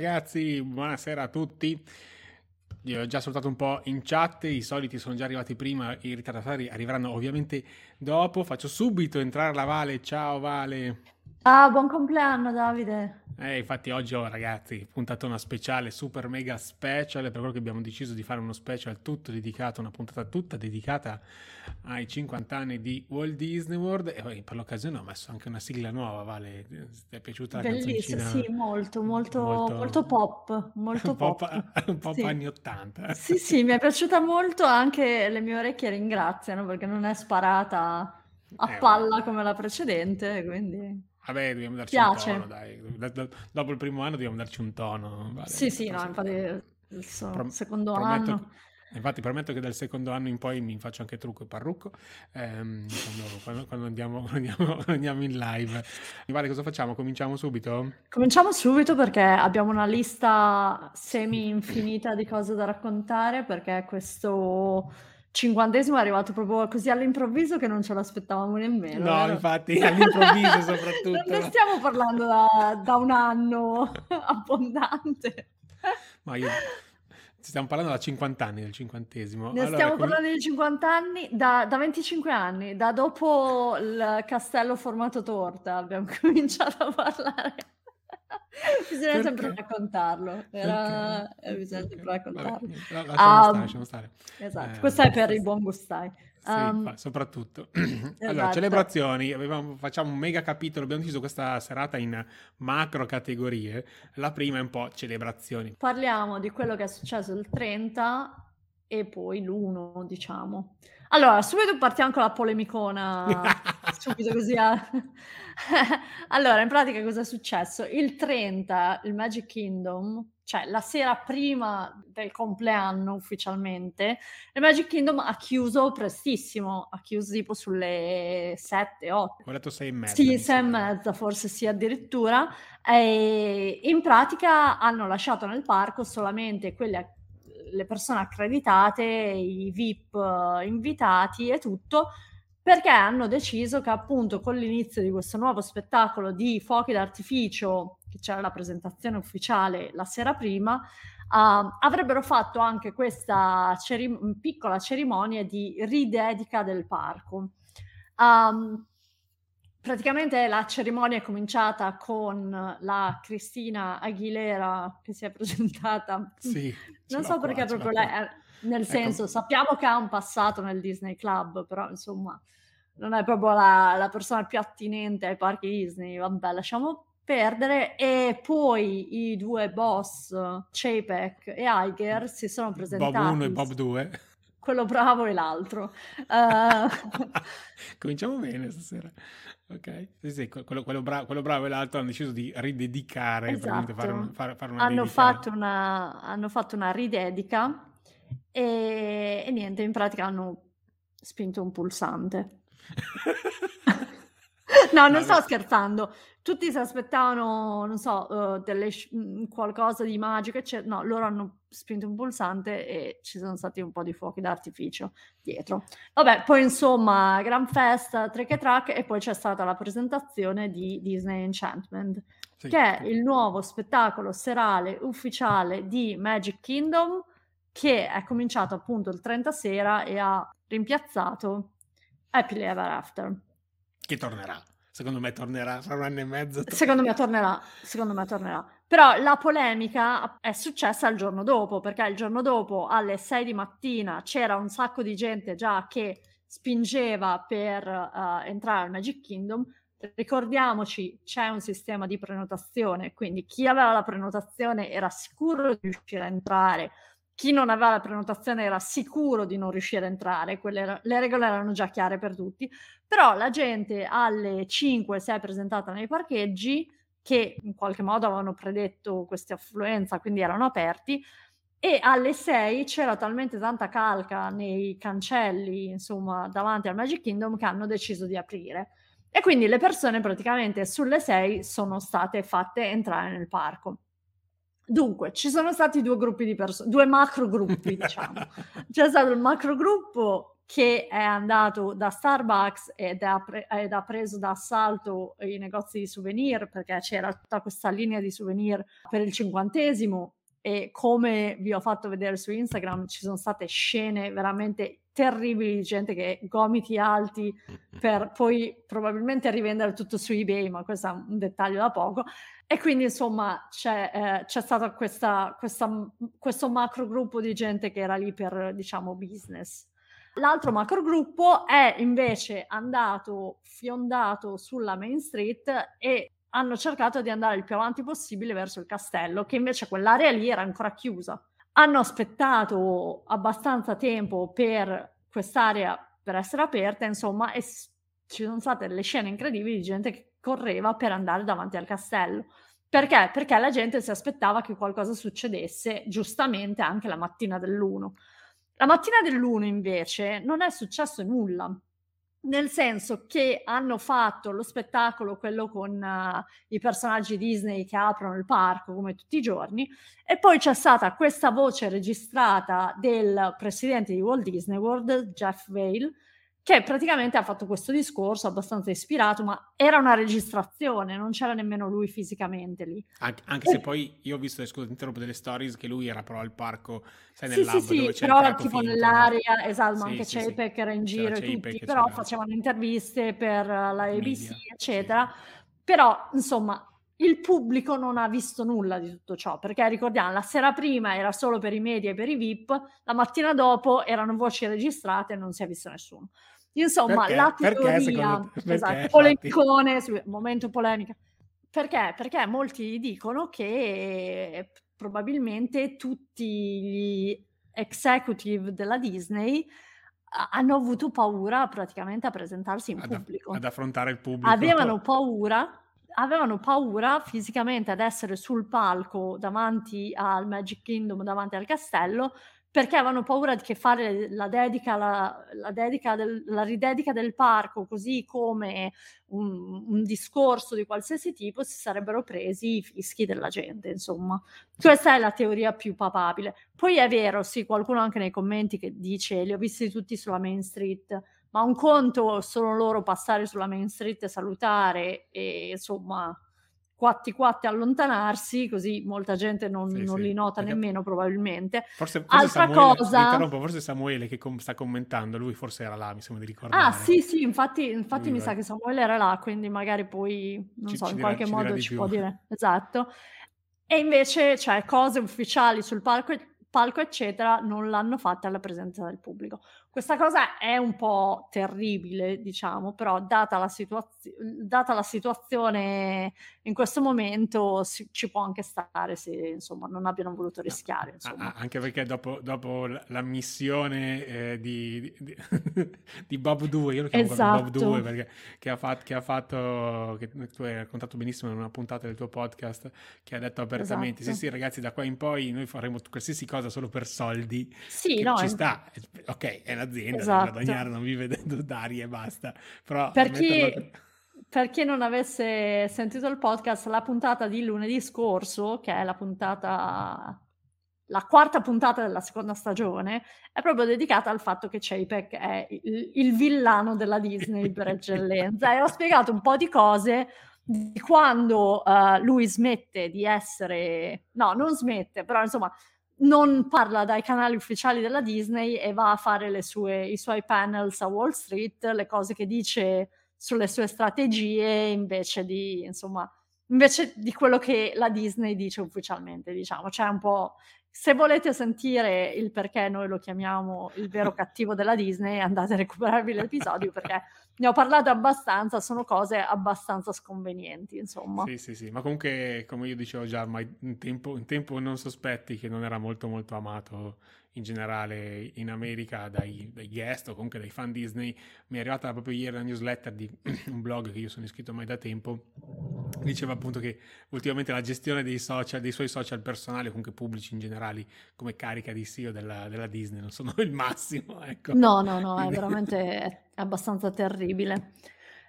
Ragazzi, buonasera a tutti. Io ho già salutato un po' in chat, i soliti sono già arrivati prima, i ritardatari arriveranno ovviamente dopo. Faccio subito entrare la Vale. Ciao Vale. Ah, buon compleanno Davide. Eh, infatti oggi ho ragazzi puntatona speciale, super mega special, per quello che abbiamo deciso di fare uno special tutto dedicato, una puntata tutta dedicata ai 50 anni di Walt Disney World e poi per l'occasione ho messo anche una sigla nuova, Vale, ti è piaciuta la Bellissima, sì, molto, molto, molto, molto pop, molto pop. pop. Un po' sì. anni 80. Sì, sì, mi è piaciuta molto, anche le mie orecchie ringraziano perché non è sparata a eh, palla come la precedente, quindi... Vabbè, dobbiamo darci Piace. un tono, dai. Da, da, dopo il primo anno dobbiamo darci un tono. Vale, sì, sì, no, infatti il Pro- secondo prometto, anno... Infatti prometto che dal secondo anno in poi mi faccio anche trucco e parrucco ehm, quando, quando, quando, andiamo, andiamo, andiamo, in live. Vale, cosa facciamo? Cominciamo subito? Cominciamo subito perché abbiamo una lista semi-infinita di cose da raccontare perché questo cinquantesimo è arrivato proprio così all'improvviso che non ce l'aspettavamo nemmeno. No, vero? infatti, all'improvviso soprattutto. non ne stiamo parlando da, da un anno abbondante. Ma io... Stiamo parlando da 50 anni del cinquantesimo. Ne allora, stiamo come... parlando di 50 anni, da, da, 25 anni, da dopo il castello formato torta abbiamo cominciato a parlare. bisogna Perché? sempre raccontarlo. Era... Eh, bisogna sempre raccontarlo. Vabbè, lasciamo, um, stare, lasciamo stare. Esatto, eh, questo è per il buon gustai. Sì, um, soprattutto. Esatto. Allora, celebrazioni, avevamo, facciamo un mega capitolo, abbiamo deciso questa serata in macro categorie. La prima è un po' celebrazioni. Parliamo di quello che è successo il 30 e poi l'1, diciamo. Allora, subito partiamo con la polemicona, subito così. A... allora, in pratica cosa è successo? Il 30, il Magic Kingdom, cioè la sera prima del compleanno ufficialmente, il Magic Kingdom ha chiuso prestissimo, ha chiuso tipo sulle 7, 8. Ho detto 6 e mezza. Sì, 6 e mezza forse sì addirittura. E in pratica hanno lasciato nel parco solamente quelli le persone accreditate, i VIP eh, invitati e tutto, perché hanno deciso che appunto con l'inizio di questo nuovo spettacolo di fuochi d'artificio, che c'era la presentazione ufficiale la sera prima, uh, avrebbero fatto anche questa cerim- piccola cerimonia di ridedica del parco. Um, praticamente la cerimonia è cominciata con la Cristina Aguilera che si è presentata. Sì, non so perché qua, proprio lei, nel ecco. senso, sappiamo che ha un passato nel Disney Club, però insomma non è proprio la, la persona più attinente ai parchi Disney. Vabbè, lasciamo perdere. E poi i due boss, Chapek e Iger, si sono presentati. Bob 1 e Bob 2 quello bravo e l'altro. Uh... Cominciamo bene stasera. Ok, sì, sì, quello, quello, bravo, quello, bravo, e l'altro hanno deciso di ridedicare, esatto. fare, un, fare, fare una hanno fatto una, hanno fatto una ridedica e, e niente, in pratica hanno spinto un pulsante. no, non sto scherzando. Tutti si aspettavano, non so, uh, delle, mm, qualcosa di magico, eccetera. No, loro hanno spinto un pulsante e ci sono stati un po' di fuochi d'artificio dietro. Vabbè, poi insomma, gran festa, trick e track e poi c'è stata la presentazione di Disney Enchantment, sì, che è il nuovo spettacolo serale ufficiale di Magic Kingdom che è cominciato appunto il 30 sera e ha rimpiazzato Happily Ever After. Che tornerà. Secondo me tornerà, fra un anno e mezzo. Tornerà. Secondo me tornerà, secondo me tornerà. Però la polemica è successa il giorno dopo, perché il giorno dopo alle 6 di mattina c'era un sacco di gente già che spingeva per uh, entrare al Magic Kingdom. Ricordiamoci, c'è un sistema di prenotazione, quindi chi aveva la prenotazione era sicuro di riuscire a entrare chi non aveva la prenotazione era sicuro di non riuscire a entrare, Quelle, le regole erano già chiare per tutti, però la gente alle 5 si è presentata nei parcheggi che in qualche modo avevano predetto questa affluenza, quindi erano aperti, e alle 6 c'era talmente tanta calca nei cancelli, insomma, davanti al Magic Kingdom che hanno deciso di aprire. E quindi le persone praticamente sulle 6 sono state fatte entrare nel parco. Dunque, ci sono stati due gruppi di persone, due macro gruppi, diciamo. C'è stato il macro gruppo che è andato da Starbucks ed, pre- ed, ha preso d'assalto i negozi di souvenir perché c'era tutta questa linea di souvenir per il cinquantesimo e come vi ho fatto vedere su Instagram ci sono state scene veramente terribili di gente che gomiti alti per poi probabilmente rivendere tutto su eBay, ma questo è un dettaglio da poco. E quindi insomma c'è, eh, c'è stato questa, questa, questo macro gruppo di gente che era lì per diciamo business. L'altro macro gruppo è invece andato fiondato sulla Main Street e hanno cercato di andare il più avanti possibile verso il castello, che invece quell'area lì era ancora chiusa. Hanno aspettato abbastanza tempo per quest'area per essere aperta, insomma, e ci sono state delle scene incredibili di gente che correva per andare davanti al castello. Perché? Perché la gente si aspettava che qualcosa succedesse giustamente anche la mattina dell'1. La mattina dell'1 invece non è successo nulla, nel senso che hanno fatto lo spettacolo, quello con uh, i personaggi Disney che aprono il parco come tutti i giorni, e poi c'è stata questa voce registrata del presidente di Walt Disney World, Jeff Vail, che praticamente ha fatto questo discorso abbastanza ispirato, ma era una registrazione, non c'era nemmeno lui fisicamente lì. Anche, anche e... se poi io ho visto, scusa, interrompo delle stories, che lui era però al parco, sai, nel sì, lab sì, dove sì, però tipo finto, nell'area, no? esatto, sì, anche sì, Chapek sì. era in giro e tutti, però facevano interviste per la ABC, Media, eccetera. Però, insomma, il pubblico non ha visto nulla di tutto ciò, perché ricordiamo, la sera prima era solo per i media e per i VIP, la mattina dopo erano voci registrate e non si è visto nessuno. Insomma, perché? la teoria, perché, te, esatto, polemicone, momento polemica. Perché? Perché molti dicono che probabilmente tutti gli executive della Disney hanno avuto paura praticamente a presentarsi in ad, pubblico. Ad affrontare il pubblico. Avevano paura avevano paura fisicamente ad essere sul palco davanti al Magic Kingdom, davanti al castello, perché avevano paura che fare la dedica, la, la, dedica del, la ridedica del parco, così come un, un, discorso di qualsiasi tipo, si sarebbero presi i fischi della gente, insomma. Questa è la teoria più papabile. Poi è vero, sì, qualcuno anche nei commenti che dice li ho visti tutti sulla Main Street, ma un conto sono loro passare sulla Main Street e salutare e insomma quatti quatti allontanarsi, così molta gente non, sì, non sì. li nota Perché nemmeno probabilmente. Forse, forse Altra Samuele, cosa... forse Samuele che com- sta commentando, lui forse era là, mi sembra di ricordare. Ah sì, sì, infatti, infatti mi vai. sa che Samuele era là, quindi magari poi, non ci, so, ci in dirà, qualche ci modo ci può dire. Esatto. E invece, cioè, cose ufficiali sul palco, palco, eccetera, non l'hanno fatta alla presenza del pubblico. Questa cosa è un po' terribile, diciamo, però data la, situazio- data la situazione in questo momento si- ci può anche stare se insomma, non abbiano voluto rischiare. Ah, anche perché dopo, dopo la missione eh, di, di, di, Bob 2, io lo chiamo esatto. Bob 2 perché che ha, fatto, che ha fatto, che tu hai raccontato benissimo in una puntata del tuo podcast, che ha detto apertamente, esatto. sì sì ragazzi da qua in poi noi faremo qualsiasi cosa solo per soldi. Sì, no, ci sta, ok, è un'azienda, esatto. guadagnare non vive d'aria e basta. Però per chi, per chi non avesse sentito il podcast, la puntata di lunedì scorso, che è la puntata la quarta puntata della seconda stagione è proprio dedicata al fatto che Chapek è il, il villano della Disney per eccellenza e ho spiegato un po' di cose di quando uh, lui smette di essere no, non smette, però insomma non parla dai canali ufficiali della Disney e va a fare sue, i suoi panels a Wall Street, le cose che dice sulle sue strategie invece di, insomma, invece di quello che la Disney dice ufficialmente, diciamo. C'è un po' se volete sentire il perché noi lo chiamiamo il vero cattivo della Disney, andate a recuperarvi l'episodio perché ne ho parlato abbastanza, sono cose abbastanza sconvenienti, insomma. Sì, sì, sì, ma comunque, come io dicevo già, ormai in tempo, in tempo non sospetti che non era molto molto amato in generale in America dai, dai, guest o comunque dai fan Disney. Mi è arrivata proprio ieri la newsletter di un blog che io sono iscritto ormai da tempo. Diceva appunto che ultimamente la gestione dei social, dei suoi social personali, comunque pubblici in generale, come carica di CEO della, della Disney, non sono il massimo. Ecco. No, no, no, è veramente abbastanza terribile.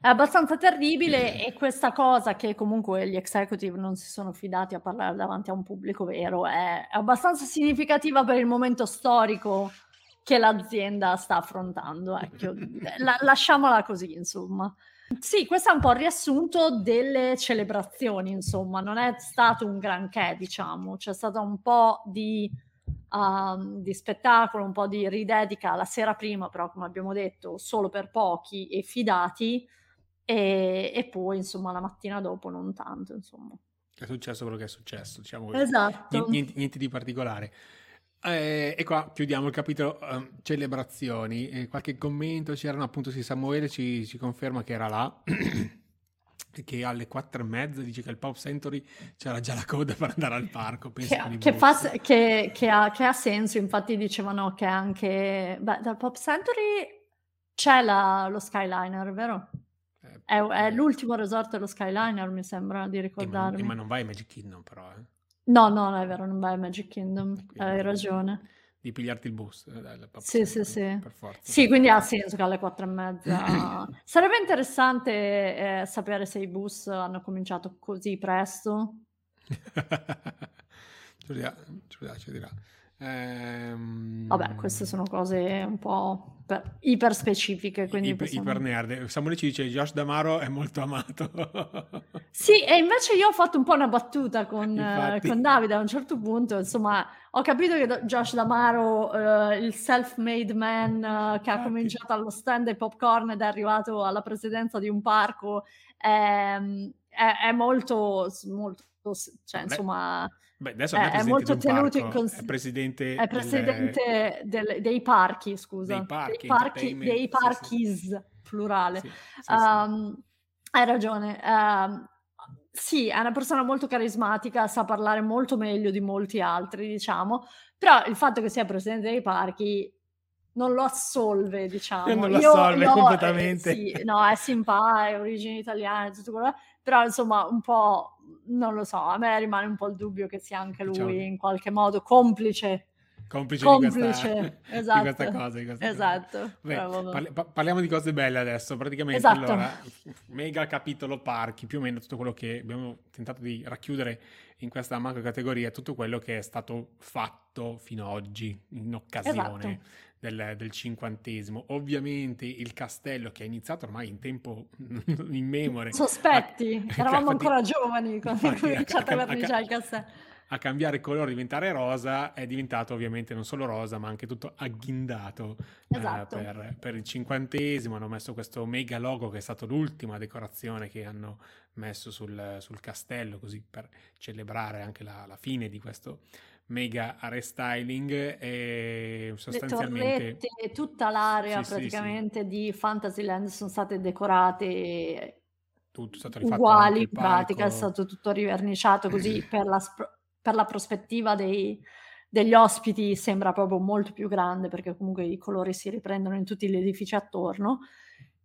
È abbastanza terribile e questa cosa che comunque gli executive non si sono fidati a parlare davanti a un pubblico vero è abbastanza significativa per il momento storico che l'azienda sta affrontando. Ecco. La, lasciamola così, insomma. Sì, questo è un po' il riassunto delle celebrazioni, insomma, non è stato un granché, diciamo, c'è stato un po' di, uh, di spettacolo, un po' di ridedica la sera prima, però come abbiamo detto, solo per pochi e fidati, e, e poi, insomma, la mattina dopo non tanto, insomma. È successo quello che è successo, diciamo Esatto. Niente, niente di particolare. Eh, e qua chiudiamo il capitolo uh, celebrazioni. Eh, qualche commento c'erano appunto sì, Samuele ci, ci conferma che era là. che alle quattro e mezza dice che il Pop Century c'era già la coda per andare al parco. Che, che, fa, che, ha, che, ha, senso, infatti dicevano che anche beh, dal Pop Century c'è la, lo Skyliner, vero? Eh, è, è, eh. l'ultimo resort dello Skyliner, mi sembra di ricordarmi. Eh, ma, ma non vai a Magic Kingdom, però. Eh. No, no, no, è vero, non vai a Magic Kingdom, hai ragione. Di pigliarti il bus. Eh, dai, sì, sì, sì. Per forza. Sì, quindi ha senso che alle quattro e mezza... Sarebbe interessante eh, sapere se i bus hanno cominciato così presto. Giulia, Giulia ci dirà. Ehm... Vabbè, queste sono cose un po' per, iper specifiche. Quindi iper, possiamo... iper nerd. Samuele ci dice Josh Damaro è molto amato. sì, e invece io ho fatto un po' una battuta con, eh, con Davide a un certo punto. Insomma, ho capito che Josh Damaro, uh, il self-made man uh, che ha cominciato allo stand dei popcorn ed è arrivato alla presidenza di un parco, è, è, è molto, molto, cioè, insomma Beh, adesso è, è molto tenuto in considerazione. È presidente, è presidente del... Del, dei parchi, scusa. Dei parchi, dei, parchi, dei parchis, sì, sì. plurale. Sì, um, hai ragione. Um, sì, è una persona molto carismatica, sa parlare molto meglio di molti altri, diciamo, però il fatto che sia presidente dei parchi non lo assolve, diciamo. Non lo assolve io, completamente. Eh, sì, no, è simpatico, è origini italiane, tutto quello, però insomma un po' non lo so, a me rimane un po' il dubbio che sia anche lui diciamo. in qualche modo complice. Complice, complice. Di, questa, esatto. di questa cosa. Di questa esatto. Beh, parli, parliamo di cose belle adesso. Praticamente esatto. allora, mega capitolo parchi, più o meno tutto quello che abbiamo tentato di racchiudere in questa macro categoria, tutto quello che è stato fatto fino ad oggi in occasione esatto del, del, cinquantesimo. Ovviamente il castello che è iniziato ormai in tempo immemore. Sospetti, a, eravamo a, ancora giovani quando è cominciato a verniciare il castello. A cambiare colore, diventare rosa, è diventato ovviamente non solo rosa, ma anche tutto agghindato eh, esatto. eh, per, per, il cinquantesimo. Hanno messo questo mega logo che è stato l'ultima decorazione che hanno messo sul, sul castello, così per celebrare anche la, la fine di questo mega restyling e sostanzialmente torrette, tutta l'area sì, praticamente sì, sì. di Fantasyland sono state decorate tutto stato uguali in pratica, è stato tutto riverniciato così per la, per la prospettiva dei, degli ospiti sembra proprio molto più grande perché comunque i colori si riprendono in tutti gli edifici attorno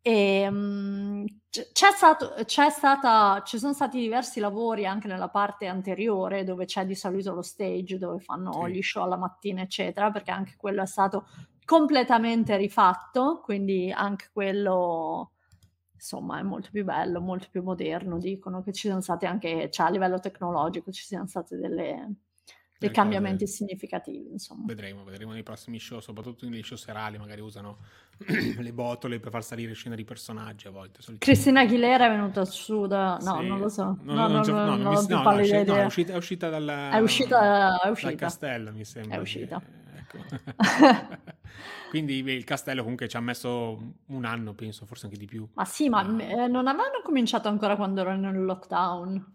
e, um, c'è, stato, c'è stata, ci sono stati diversi lavori anche nella parte anteriore dove c'è di solito lo stage dove fanno sì. gli show alla mattina, eccetera, perché anche quello è stato completamente rifatto, quindi anche quello insomma è molto più bello, molto più moderno. Dicono che ci sono state anche, cioè a livello tecnologico, ci siano state delle, dei cambiamenti cose... significativi, insomma. Vedremo, vedremo nei prossimi show, soprattutto negli show serali, magari usano le botole per far salire scene di personaggi a volte. Cristina Aguilera è venuta su da... No, sì. non lo so. No, no, no, no, no, no, no, no, è, no, è uscita, è uscita, dal, è uscita, è uscita. dal castello, mi sembra. È uscita. Ecco. Quindi il castello comunque ci ha messo un anno, penso, forse anche di più. Ma sì, ma eh, non avevano cominciato ancora quando erano in lockdown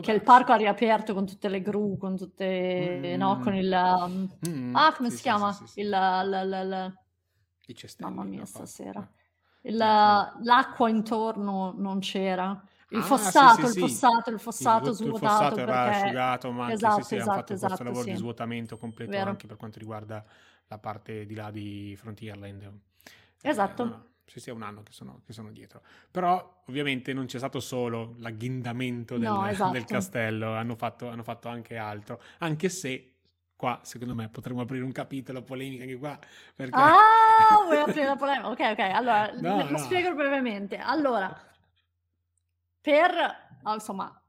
che il parco ha riaperto con tutte le gru, con tutte, mm. no, con il, mm. ah, come sì, si chiama? Sì, sì, il, l, l, l, I cestelli. Mamma mia, stasera. Il, l'acqua intorno non c'era. Il ah, fossato, il fossato, il fossato il, svuotato. Il fossato era perché... asciugato, ma anche esatto, sì, sì, esatto, fatto esatto, questo lavoro di svuotamento completo Vero. anche per quanto riguarda la parte di là di Frontierland. Esatto. Eh, no, ci sia un anno che sono, che sono, dietro. Però ovviamente non c'è stato solo l'agghindamento del, no, esatto. del castello, hanno fatto, hanno fatto, anche altro, anche se qua secondo me potremmo aprire un capitolo polemica anche qua. Perché... Ah, vuoi aprire la polemica? Ok, ok, allora no, lo no. spiego brevemente. Allora, per, ah, insomma,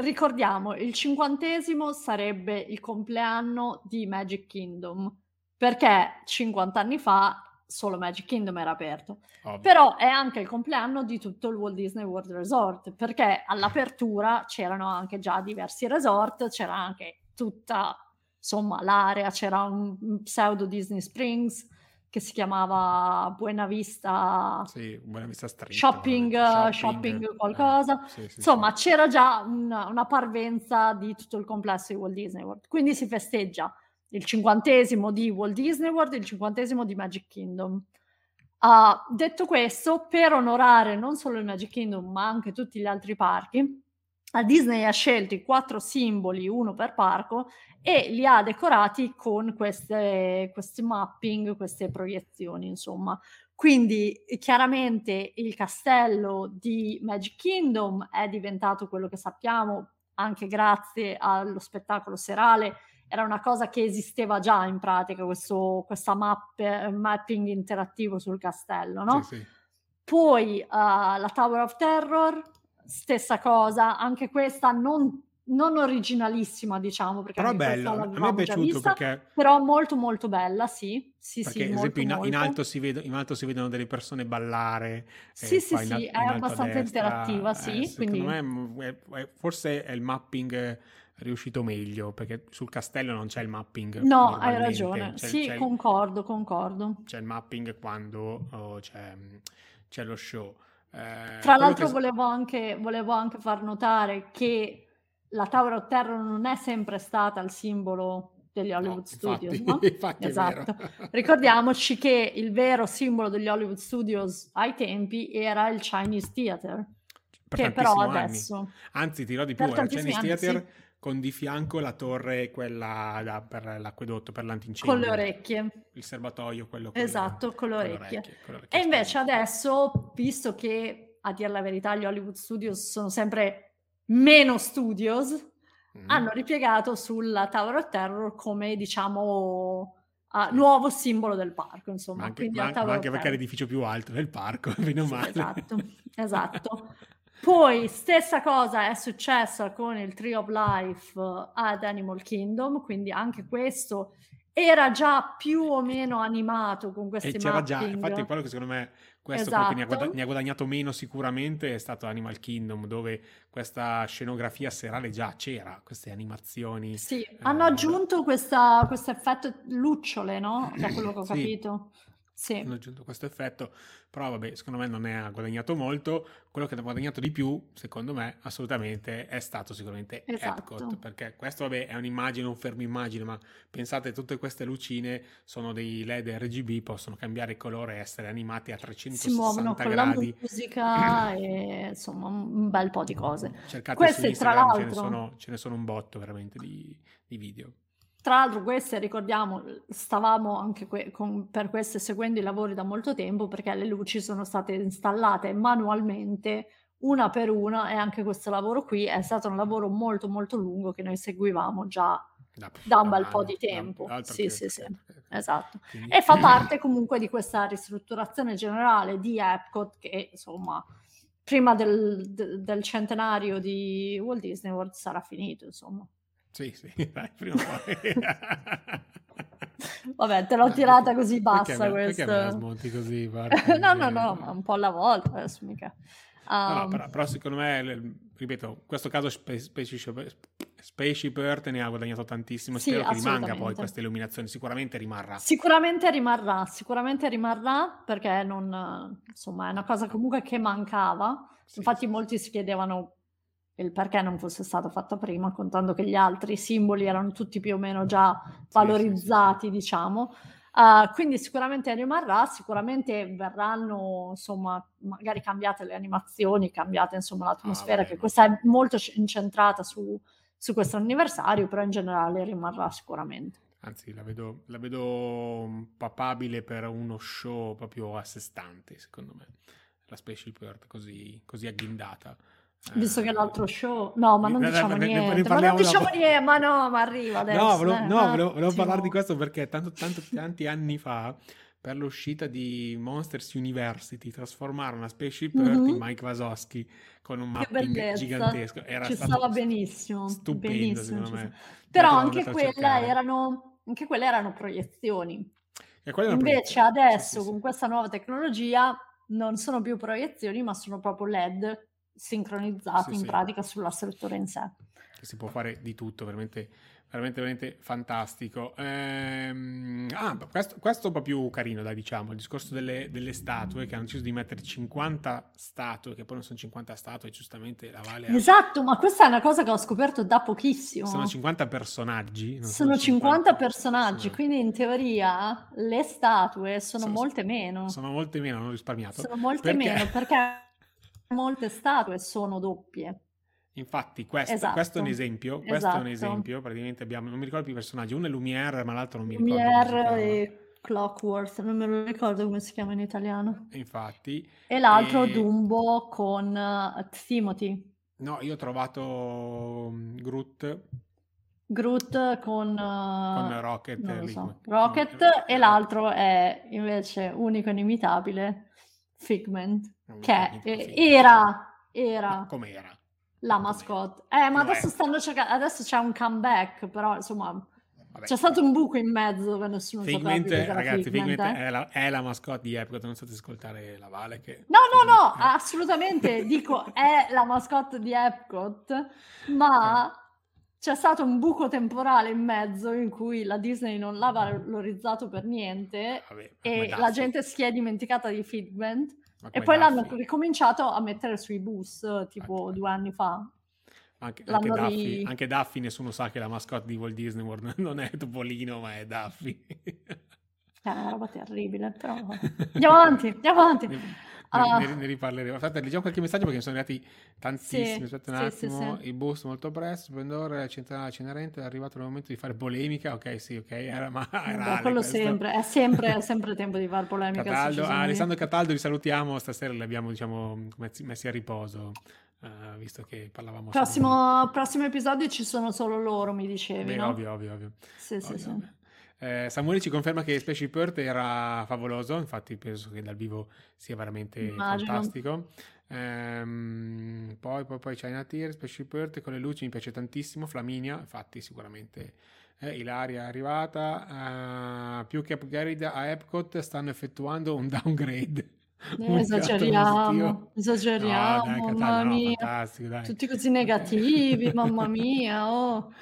ricordiamo, il cinquantesimo sarebbe il compleanno di Magic Kingdom perché 50 anni fa solo Magic Kingdom era aperto. Ovvio. Però è anche il compleanno di tutto il Walt Disney World Resort, perché all'apertura c'erano anche già diversi resort, c'era anche tutta, insomma, l'area, c'era un, pseudo Disney Springs che si chiamava Buena Vista, Sì, Buena Vista Street. shopping, veramente, shopping qualcosa. eh, sì, sì, Insomma, c'era già una, una parvenza di tutto il complesso di Walt Disney World. Quindi si festeggia il cinquantesimo di Walt Disney World e il cinquantesimo di Magic Kingdom. Ah, detto questo, per onorare non solo il Magic Kingdom, ma anche tutti gli altri parchi, la Disney ha scelto i quattro simboli, uno per parco, e li ha decorati con queste, questi mapping, queste proiezioni, insomma. Quindi chiaramente il castello di Magic Kingdom è diventato quello che sappiamo anche grazie allo spettacolo serale. Era una cosa che esisteva già in pratica, questo questa map, mapping interattivo sul castello, no? Sì, sì. Poi uh, la Tower of Terror, stessa cosa, anche questa non, non originalissima, diciamo, perché Però è questa a me è piaciuto perché, però molto molto bella, sì, sì, perché sì, ad molto esempio in, in molto. alto si vedo- in alto si vedono delle persone ballare, Sì, e sì, in, sì, è in a abbastanza destra, interattiva, eh, sì, quindi me è- è- forse è il mapping eh, riuscito meglio, perché sul castello non c'è il mapping no, hai ragione, c'è, sì, c'è concordo, concordo. c'è il mapping quando oh, c'è, c'è lo show. Eh, Tra che... l'altro s- volevo anche, volevo anche far notare che la Tower of Terror non è sempre stata il simbolo degli No, Hollywood Studios, infatti, no? infatti. Esatto. Ricordiamoci che il vero simbolo degli Hollywood Studios ai tempi era il Chinese Theater, Per che però anni. adesso, Anzi, ti dirò di più, il Chinese anni, Theater sì, con di fianco la torre, quella da- per l'acquedotto, per con le l'antincendio, orecchie. il serbatoio, quello con Esatto, con le con le orecchie. orecchie, con le E orecchie invece esterne. adesso, visto che a dire la verità gli Hollywood Studios sono sempre meno studios, Mm. hanno ripiegato sulla Tower of Terror come, diciamo, ah, nuovo simbolo del parco, Ma insomma. anche, ma- la ma Tower anche perché è l'edificio più alto del parco, bene o Sì, male. esatto, esatto. Poi stessa cosa è successa con il Tree of Life eh, ad Animal Kingdom, quindi anche questo era già più o meno animato con E questi c'era già, infatti mapping. quello che secondo me questo quello che ne ha, guada- Esatto. ne ha guadagnato meno sicuramente è stato Animal Kingdom, dove questa scenografia serale già c'era, queste animazioni. Sì, hanno eh, aggiunto questa- questo effetto lucciole, no? Da quello che ho Sì. capito. Sì. hanno aggiunto questo effetto, però vabbè, secondo me non ne ha guadagnato molto. Quello che ne ha guadagnato di più, secondo me, assolutamente, è stato sicuramente Esatto. Epcot, perché questo, vabbè, è un'immagine, un fermo immagine, ma pensate, tutte queste lucine sono dei LED RGB, possono cambiare colore e essere animati a Si muovono 360 con la gradi. musica e insomma un bel po' di cose. Cercate su Queste, tra Instagram, ce ne l'altro, sono, ce ne sono un botto veramente di, di video. Tra l'altro queste, ricordiamo, stavamo anche que- con- per queste seguendo i lavori da molto tempo perché le luci sono state installate manualmente una per una e anche questo lavoro qui è stato un lavoro molto molto lungo che noi seguivamo già Da, da un da bel po' anni, di da- tempo. altro Sì, che- sì, sì, esatto. quindi- E fa parte comunque di questa ristrutturazione generale di Epcot che insomma prima del, de- del centenario di Walt Disney World sarà finito insomma. Sì, sì, dai, prima o poi. Vabbè, te l'ho tirata così Perché bassa Perché questa. smonti così? No, no, no, ma un po' alla volta adesso mica. No, no, Um, però, però secondo me, ripeto, in questo caso Spe- Spaceship, Spaceship Earth ne ha guadagnato tantissimo. Sì, Spero che rimanga poi questa illuminazione, sicuramente rimarrà. Sicuramente rimarrà, sicuramente rimarrà perché non, insomma, è una cosa comunque che mancava. Sì, Infatti sì, molti si chiedevano il perché non fosse stata fatta prima, contando che gli altri simboli erano tutti più o meno già sì, sì, sì, valorizzati, diciamo. Uh, quindi sicuramente rimarrà, sicuramente verranno, insomma, magari cambiate le animazioni, cambiate insomma Ah, l'atmosfera, vabbè, che questa è molto incentrata su, su questo anniversario, però in generale rimarrà sicuramente. Anzi, la vedo, la vedo papabile per uno show proprio a sé stante, secondo me. La Spaceship Earth così, così agghindata. Visto che Eh, l'altro show, no, ma non ne- ne- diciamo ne- ne- ne niente, ma non diciamo dopo. niente, ma no, ma arriva adesso. No, volevo, eh, no, un volevo, volevo parlare di questo perché tanto, tanto, tanti anni fa, per l'uscita di Monsters University, trasformarono la Spaceship Earth in Mhm. Mike Wazowski con un mapping gigantesco. Era ci stava benissimo, stupendo, benissimo. secondo me. Però anche quella erano anche quelle erano proiezioni. erano Invece proiezioni. adesso sì, sì, con questa nuova tecnologia non sono più proiezioni, ma sono proprio LED sincronizzati in pratica sulla struttura in sé. Si può fare di tutto, veramente veramente, veramente fantastico. Ehm, ah, questo, questo, è un po' più carino, dai, diciamo, il discorso delle, delle, statue, che hanno deciso di mettere 50 statue, che poi non sono 50 statue, giustamente la Vale... Esatto, ma questa è una cosa che ho scoperto da pochissimo. Sono 50 personaggi. Sono, 50, 50 personaggi, personaggi, quindi in teoria le statue sono, sono, molte meno. Sono molte meno, hanno risparmiato. Sono molte perché... meno, perché molte statue sono doppie. Infatti, questo, esatto. questo, è un esempio. Questo esatto. è un esatto. esempio. Praticamente abbiamo, non mi ricordo più i personaggi, uno è Lumiere, ma l'altro non mi ricordo. Lumiere e Clockworth, non me lo ricordo come si chiama in italiano. Infatti. E l'altro e... Dumbo con uh, Timothy. No, io ho trovato um, Groot. Groot con, uh, con Rocket. So. Rocket no, e l'altro è invece unico e inimitabile Figment, che era, era... Come era? La mascotte. Eh, ma adesso stanno cercando. Adesso c'è un comeback, però insomma. Vabbè. C'è stato un buco in mezzo dove nessuno Figment, sapeva ragazzi, Figment, Figment eh? è, la, è, la, mascotte di Epcot, non state ascoltare la Vale che... No, no, no, assolutamente, dico, è la mascotte di Epcot, ma c'è stato un buco temporale in mezzo in cui la Disney non l'ha valorizzato per niente Vabbè, e la gente si è dimenticata di Figment e poi l'hanno ricominciato a mettere sui bus tipo due anni fa. Anche, anche, Duffy, anche, Duffy, nessuno sa che la mascotte di Walt Disney World non è Topolino, ma è Duffy. È una roba terribile, però... Andiamo avanti, andiamo avanti. Uh, ne, ne, riparleremo. Aspetta, leggiamo qualche messaggio perché mi sono arrivati tantissimi. Sì, Aspetta un sì, attimo. Sì, Il bus molto presto. Splendore, centrale Cenerente. È arrivato il momento di fare polemica. Ok, sì, ok. Era, ma era Beh, quello sempre. È sempre, è sempre tempo di fare polemica. Cataldo, ah, Alessandro Cataldo, li salutiamo. Stasera li abbiamo, diciamo, messi a riposo. Uh, visto che parlavamo prossimo, prossimo episodio ci sono solo loro mi dicevi Beh, no? ovvio ovvio ovvio sì ovvio, sì ovvio. sì eh, Samuele ci conferma che Spaceship Earth era favoloso, infatti penso che dal vivo sia veramente Immagino. fantastico. Ehm, poi, poi, poi China Tier, Spaceship Earth con le luci mi piace tantissimo, Flaminia, infatti sicuramente eh, Ilaria è arrivata. Uh, più che upgrade a Epcot stanno effettuando un downgrade. Eh, esageriamo, esageriamo, no, dai, mamma no, mia. Tutti così negativi, mamma mia. Oh.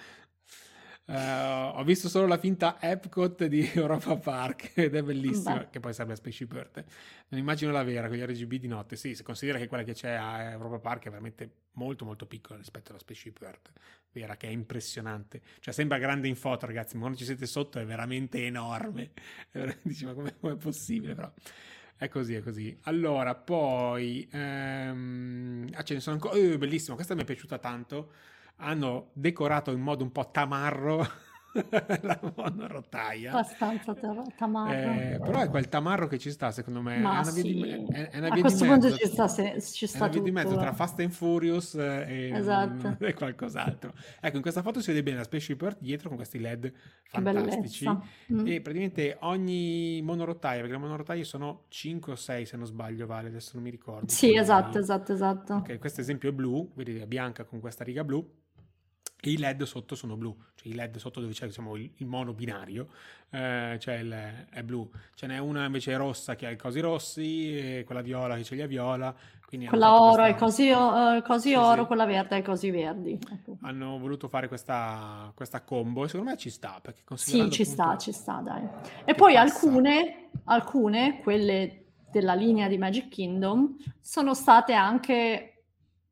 Uh, ho visto solo la finta Epcot di Europa Park ed è bellissima, Beh. che poi serve a Spaceship Earth. Non immagino la vera con gli RGB di notte. Sì, si considera che quella che c'è a Europa Park è veramente molto molto piccola rispetto alla Spaceship Earth, vera che è impressionante. Cioè sembra grande in foto ragazzi, ma quando ci siete sotto è veramente enorme. Dici ma come è possibile però? È così, è così. Allora, poi... Ehm... Ah, ce ne sono ancora... Oh, bellissimo, questa mi è piaciuta tanto hanno decorato in modo un po' tamarro la monorotaia. Abbastanza tamarro. Eh, però è quel tamarro che ci sta, secondo me. Ma è una via sì. di, è, è una via A questo punto mezzo, ci sta, se, ci sta è una via di mezzo tra Fast and Furious e, esatto. e, qualcos'altro. Ecco, in questa foto si vede bene la Spaceship Earth dietro con questi LED fantastici. Mm. E praticamente ogni monorotaia, perché le monorotaie sono 5 o 6 se non sbaglio, Vale, adesso non mi ricordo. Sì, esatto, esatto, esatto. Ok, questo esempio è blu, vedete, è bianca con questa riga blu e i LED sotto sono blu, cioè i LED sotto dove c'è diciamo, il, il mono binario, eh, cioè il, è blu. Ce n'è una invece rossa che ha i cosi rossi, e quella viola che ce li ha viola. quella oro questa... è così, uh, così sì, oro, sì. quella verde è così verdi. Ecco. Hanno voluto fare questa, questa, combo e secondo me ci sta. Perché sì, ci sta, ci sta, dai. E poi alcune, alcune, quelle della linea di Magic Kingdom, sono state anche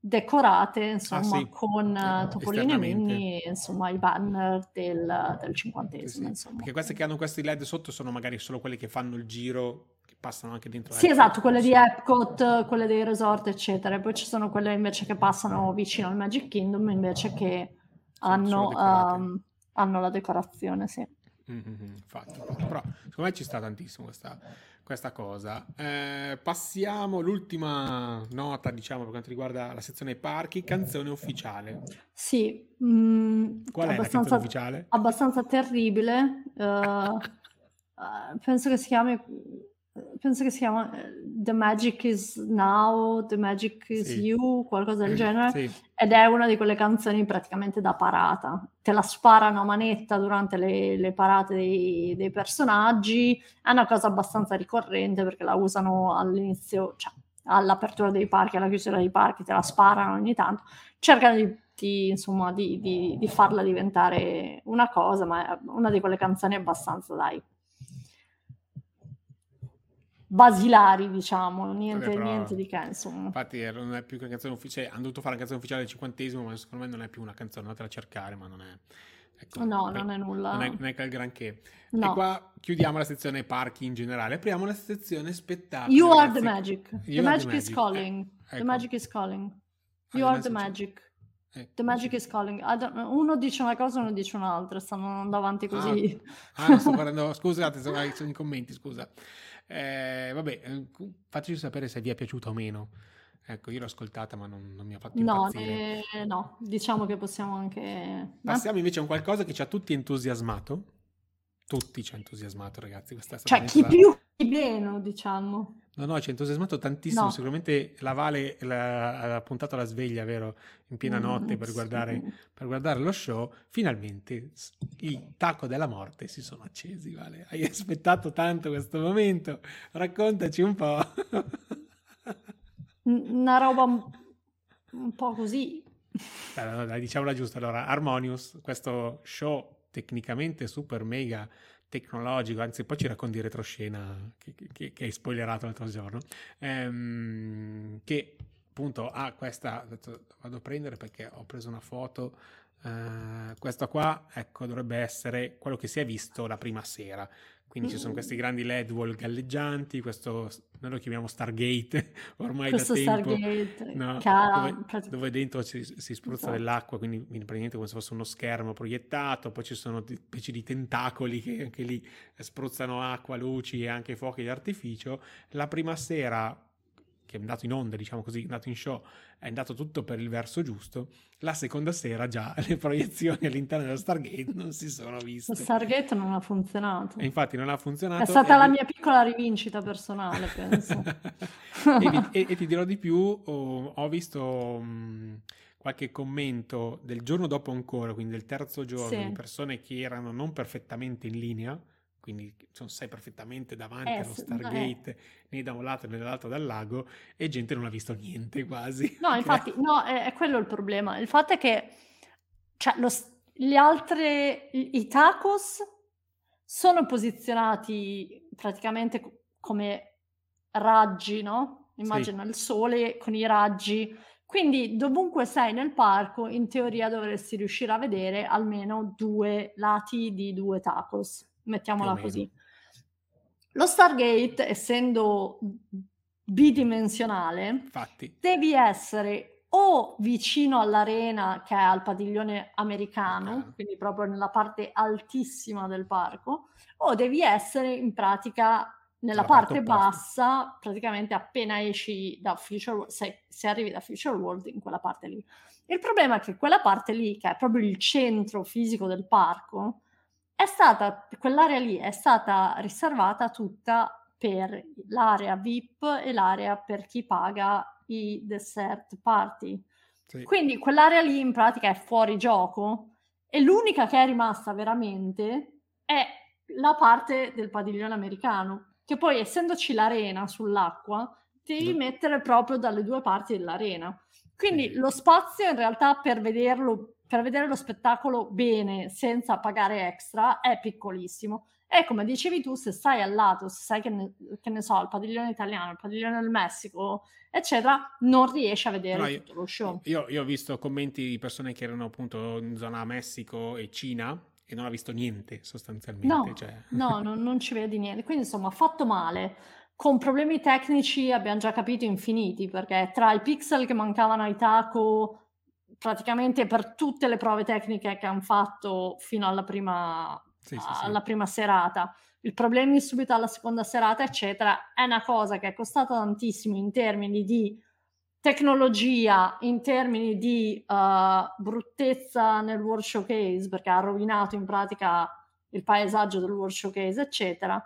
decorate insomma ah, sì. con uh, Topolino e Minnie insomma i banner del, del cinquantesimo sì, sì. perché queste che hanno questi led sotto sono magari solo quelle che fanno il giro che passano anche dentro sì Epcot, esatto quelle di Epcot quelle dei resort eccetera. E poi ci sono quelle invece che passano vicino al Magic Kingdom invece che hanno, um, hanno la decorazione sì. Mm-hmm, infatti, però secondo me ci sta tantissimo questa questa cosa. Eh, passiamo all'ultima nota, diciamo, per quanto riguarda la sezione parchi, canzone ufficiale. Sì. Mm, Qual è la canzone ufficiale? Abbastanza terribile. Uh, penso che si chiami penso che si chiama eh, The Magic is Now, The Magic is sì. You, qualcosa del genere, sì. ed è una di quelle canzoni praticamente da parata. Te la sparano a manetta durante le, le parate dei, dei, personaggi, è una cosa abbastanza ricorrente perché la usano all'inizio, cioè all'apertura dei parchi, alla chiusura dei parchi, te la sparano ogni tanto, cercano di, di insomma, di, di, di farla diventare una cosa, ma è una di quelle canzoni abbastanza, dai, basilari, diciamo, niente, Vabbè, però, niente di che, insomma. Infatti non è più che una canzone ufficiale, hanno dovuto fare una canzone ufficiale del cinquantesimo, ma secondo me non è più una canzone, andatela a cercare, ma non è... Ecco, no, non è nulla. Non è, non è il granché. No. E qua chiudiamo la sezione parchi in generale, apriamo la sezione spettacoli. You ragazzi. are the magic. You the magic, the magic, is calling. Eh, ecco. The magic is calling. You are the magic. Ecco. The magic is calling. Uno dice una cosa, uno dice un'altra, stanno andando avanti così. Ah, ah sto guardando, scusate, sono, sono i commenti, scusa. Eh, vabbè, eh, fateci sapere se vi è piaciuta o meno. Ecco, io l'ho ascoltata, ma non, non mi ha fatto no, eh, no, diciamo che possiamo anche... Passiamo invece a un qualcosa che ci ha tutti entusiasmato. Tutti ci ha entusiasmato, ragazzi. Questa cioè, chi più, chi meno, diciamo. No, no, ci ha entusiasmato tantissimo. No. Sicuramente la Vale la, ha puntato la sveglia, vero? In piena mm, notte per, sì. guardare, per, guardare, lo show. Finalmente i tacco della morte si sono accesi, Vale. Hai aspettato tanto questo momento. Raccontaci un po'. Una roba un, un po' così. Dai, dai, diciamola giusta. Allora, Harmonious, questo show tecnicamente super mega tecnologico, anzi poi ci racconti in retroscena che, che, che hai spoilerato l'altro giorno, ehm, che appunto ha questa, vado a prendere perché ho preso una foto, eh, questo qua ecco dovrebbe essere quello che si è visto la prima sera, quindi ci sono questi grandi LED wall galleggianti, questo noi lo chiamiamo Stargate ormai questo da tempo. Stargate, no, dove, dove, dentro si, si spruzza esatto. dell'acqua, quindi praticamente come se fosse uno schermo proiettato, poi ci sono specie di tentacoli che anche lì spruzzano acqua, luci e anche fuochi di artificio. La prima sera che è andato in onda, diciamo così, è andato in show, è andato tutto per il verso giusto. La seconda sera già le proiezioni all'interno dello Stargate non si sono viste. Lo Stargate non ha funzionato. E infatti non ha funzionato. È stata la mia piccola rivincita personale, penso. e, e, e, ti dirò di più, oh, ho visto... Mh, qualche commento del giorno dopo ancora, quindi del terzo giorno, sì. di persone che erano non perfettamente in linea, quindi non sei perfettamente davanti eh, allo Stargate eh. né da un lato né dall'altro dal lago e gente non ha visto niente quasi. No, infatti, no, è, è, quello il problema. Il fatto è che cioè, lo, gli altri, i tacos sono posizionati praticamente come raggi, no? Immagina sì. il sole con i raggi. Quindi dovunque sei nel parco, in teoria dovresti riuscire a vedere almeno due lati di due tacos mettiamola così. Lo Stargate, essendo bidimensionale, Infatti. devi essere o vicino all'arena che è al padiglione americano, okay. quindi proprio nella parte altissima del parco, o devi essere in pratica nella parte, parte bassa, praticamente appena esci da Future World, se, se, arrivi da Future World in quella parte lì. Il problema è che quella parte lì, che è proprio il centro fisico del parco, è stata, quell'area lì è stata riservata tutta per l'area VIP e l'area per chi paga i dessert party. Sì. Quindi quell'area lì in pratica è fuori gioco e l'unica che è rimasta veramente è la parte del padiglione americano, che poi essendoci l'arena sull'acqua, devi mettere proprio dalle due parti dell'arena. Quindi sì. lo spazio in realtà per vederlo per vedere lo spettacolo bene, senza pagare extra, è piccolissimo. E come dicevi tu, se stai al lato, se sai che ne, che ne so, il padiglione italiano, il padiglione del Messico, eccetera, non riesci a vedere no, tutto lo show. Io, io, ho visto commenti di persone che erano appunto in zona Messico e Cina e non ha visto niente sostanzialmente. No, cioè. no non, non ci vedi niente. Quindi insomma, fatto male con problemi tecnici abbiamo già capito infiniti, perché tra i pixel che mancavano ai taco, praticamente per tutte le prove tecniche che hanno fatto fino alla prima, sì, sì, alla sì. prima serata. Il problema subito alla seconda serata, eccetera, è una cosa che è costata tantissimo in termini di tecnologia, in termini di uh, bruttezza nel World Showcase, perché ha rovinato in pratica il paesaggio del World Showcase, eccetera.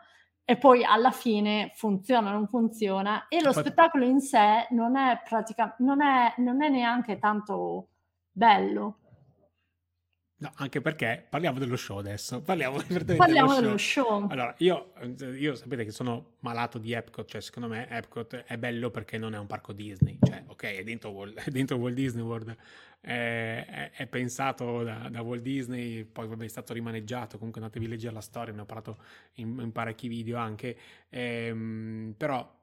e poi alla fine funziona o non funziona e lo poi... spettacolo in sé non è praticamente non è, non è neanche tanto bello No, anche perché parliamo dello show adesso. Parliamo, parliamo dello, show. show. Allora, io, io, sapete che sono malato di Epcot, cioè secondo me Epcot è bello perché non è un parco Disney. Cioè, ok, è dentro, Walt, è dentro Walt Disney World, è, è, è pensato da, da, Walt Disney, poi vabbè, è stato rimaneggiato, comunque andatevi a leggere la storia, ne ho parlato in, in parecchi video anche, ehm, però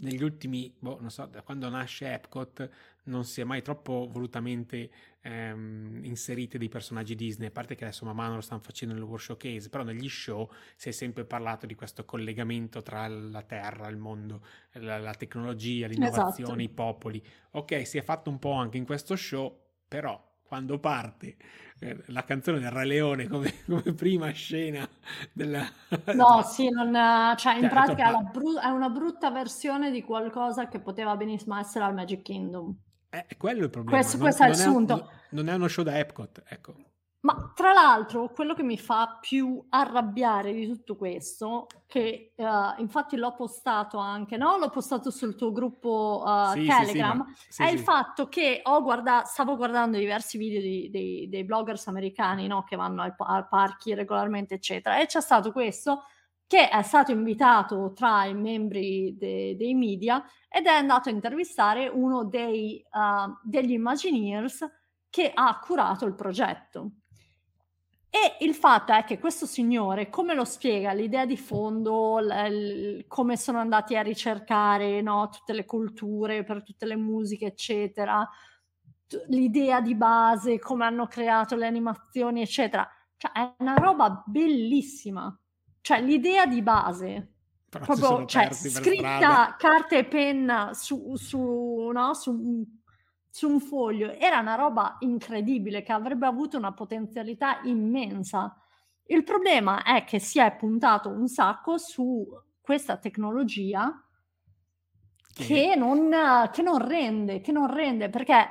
negli ultimi, boh, non so, da quando nasce Epcot non si è mai troppo volutamente ehm, inserite dei personaggi Disney, a parte che adesso man mano lo stanno facendo nel World Showcase, però negli show si è sempre parlato di questo collegamento tra la terra, il mondo, la, la tecnologia, l'innovazione, esatto. i popoli. Ok, si è fatto un po' anche in questo show, però quando parte eh, la canzone del Re Leone come, come prima scena della... No, sì, non, cioè in cioè, pratica è, bru- è una brutta versione di qualcosa che poteva benissimo essere al Magic Kingdom. È, è quello il problema. Questo, questo non, è il sunto. non è uno show da Epcot, ecco. Ma tra l'altro, quello che mi fa più arrabbiare di tutto questo, che uh, infatti l'ho postato anche, no? L'ho postato sul tuo gruppo uh, sì, Telegram, sì, sì, è il fatto che ho guardato, stavo guardando diversi video di, dei, dei, bloggers americani, no? Che vanno ai, ai parchi regolarmente, eccetera, e c'è stato questo che è stato invitato tra i membri de, dei media ed è andato a intervistare uno dei, uh, degli Imagineers che ha curato il progetto. E il fatto è che questo signore, come lo spiega, l'idea di fondo, l- l- come sono andati a ricercare no, tutte le culture per tutte le musiche, eccetera, t- l'idea di base, come hanno creato le animazioni, eccetera. Cioè, è una roba bellissima. Cioè, l'idea di base, Però proprio cioè, scritta carta e penna su, su, no, su su un foglio era una roba incredibile che avrebbe avuto una potenzialità immensa. Il problema è che si è puntato un sacco su questa tecnologia che non, che non rende, che non rende perché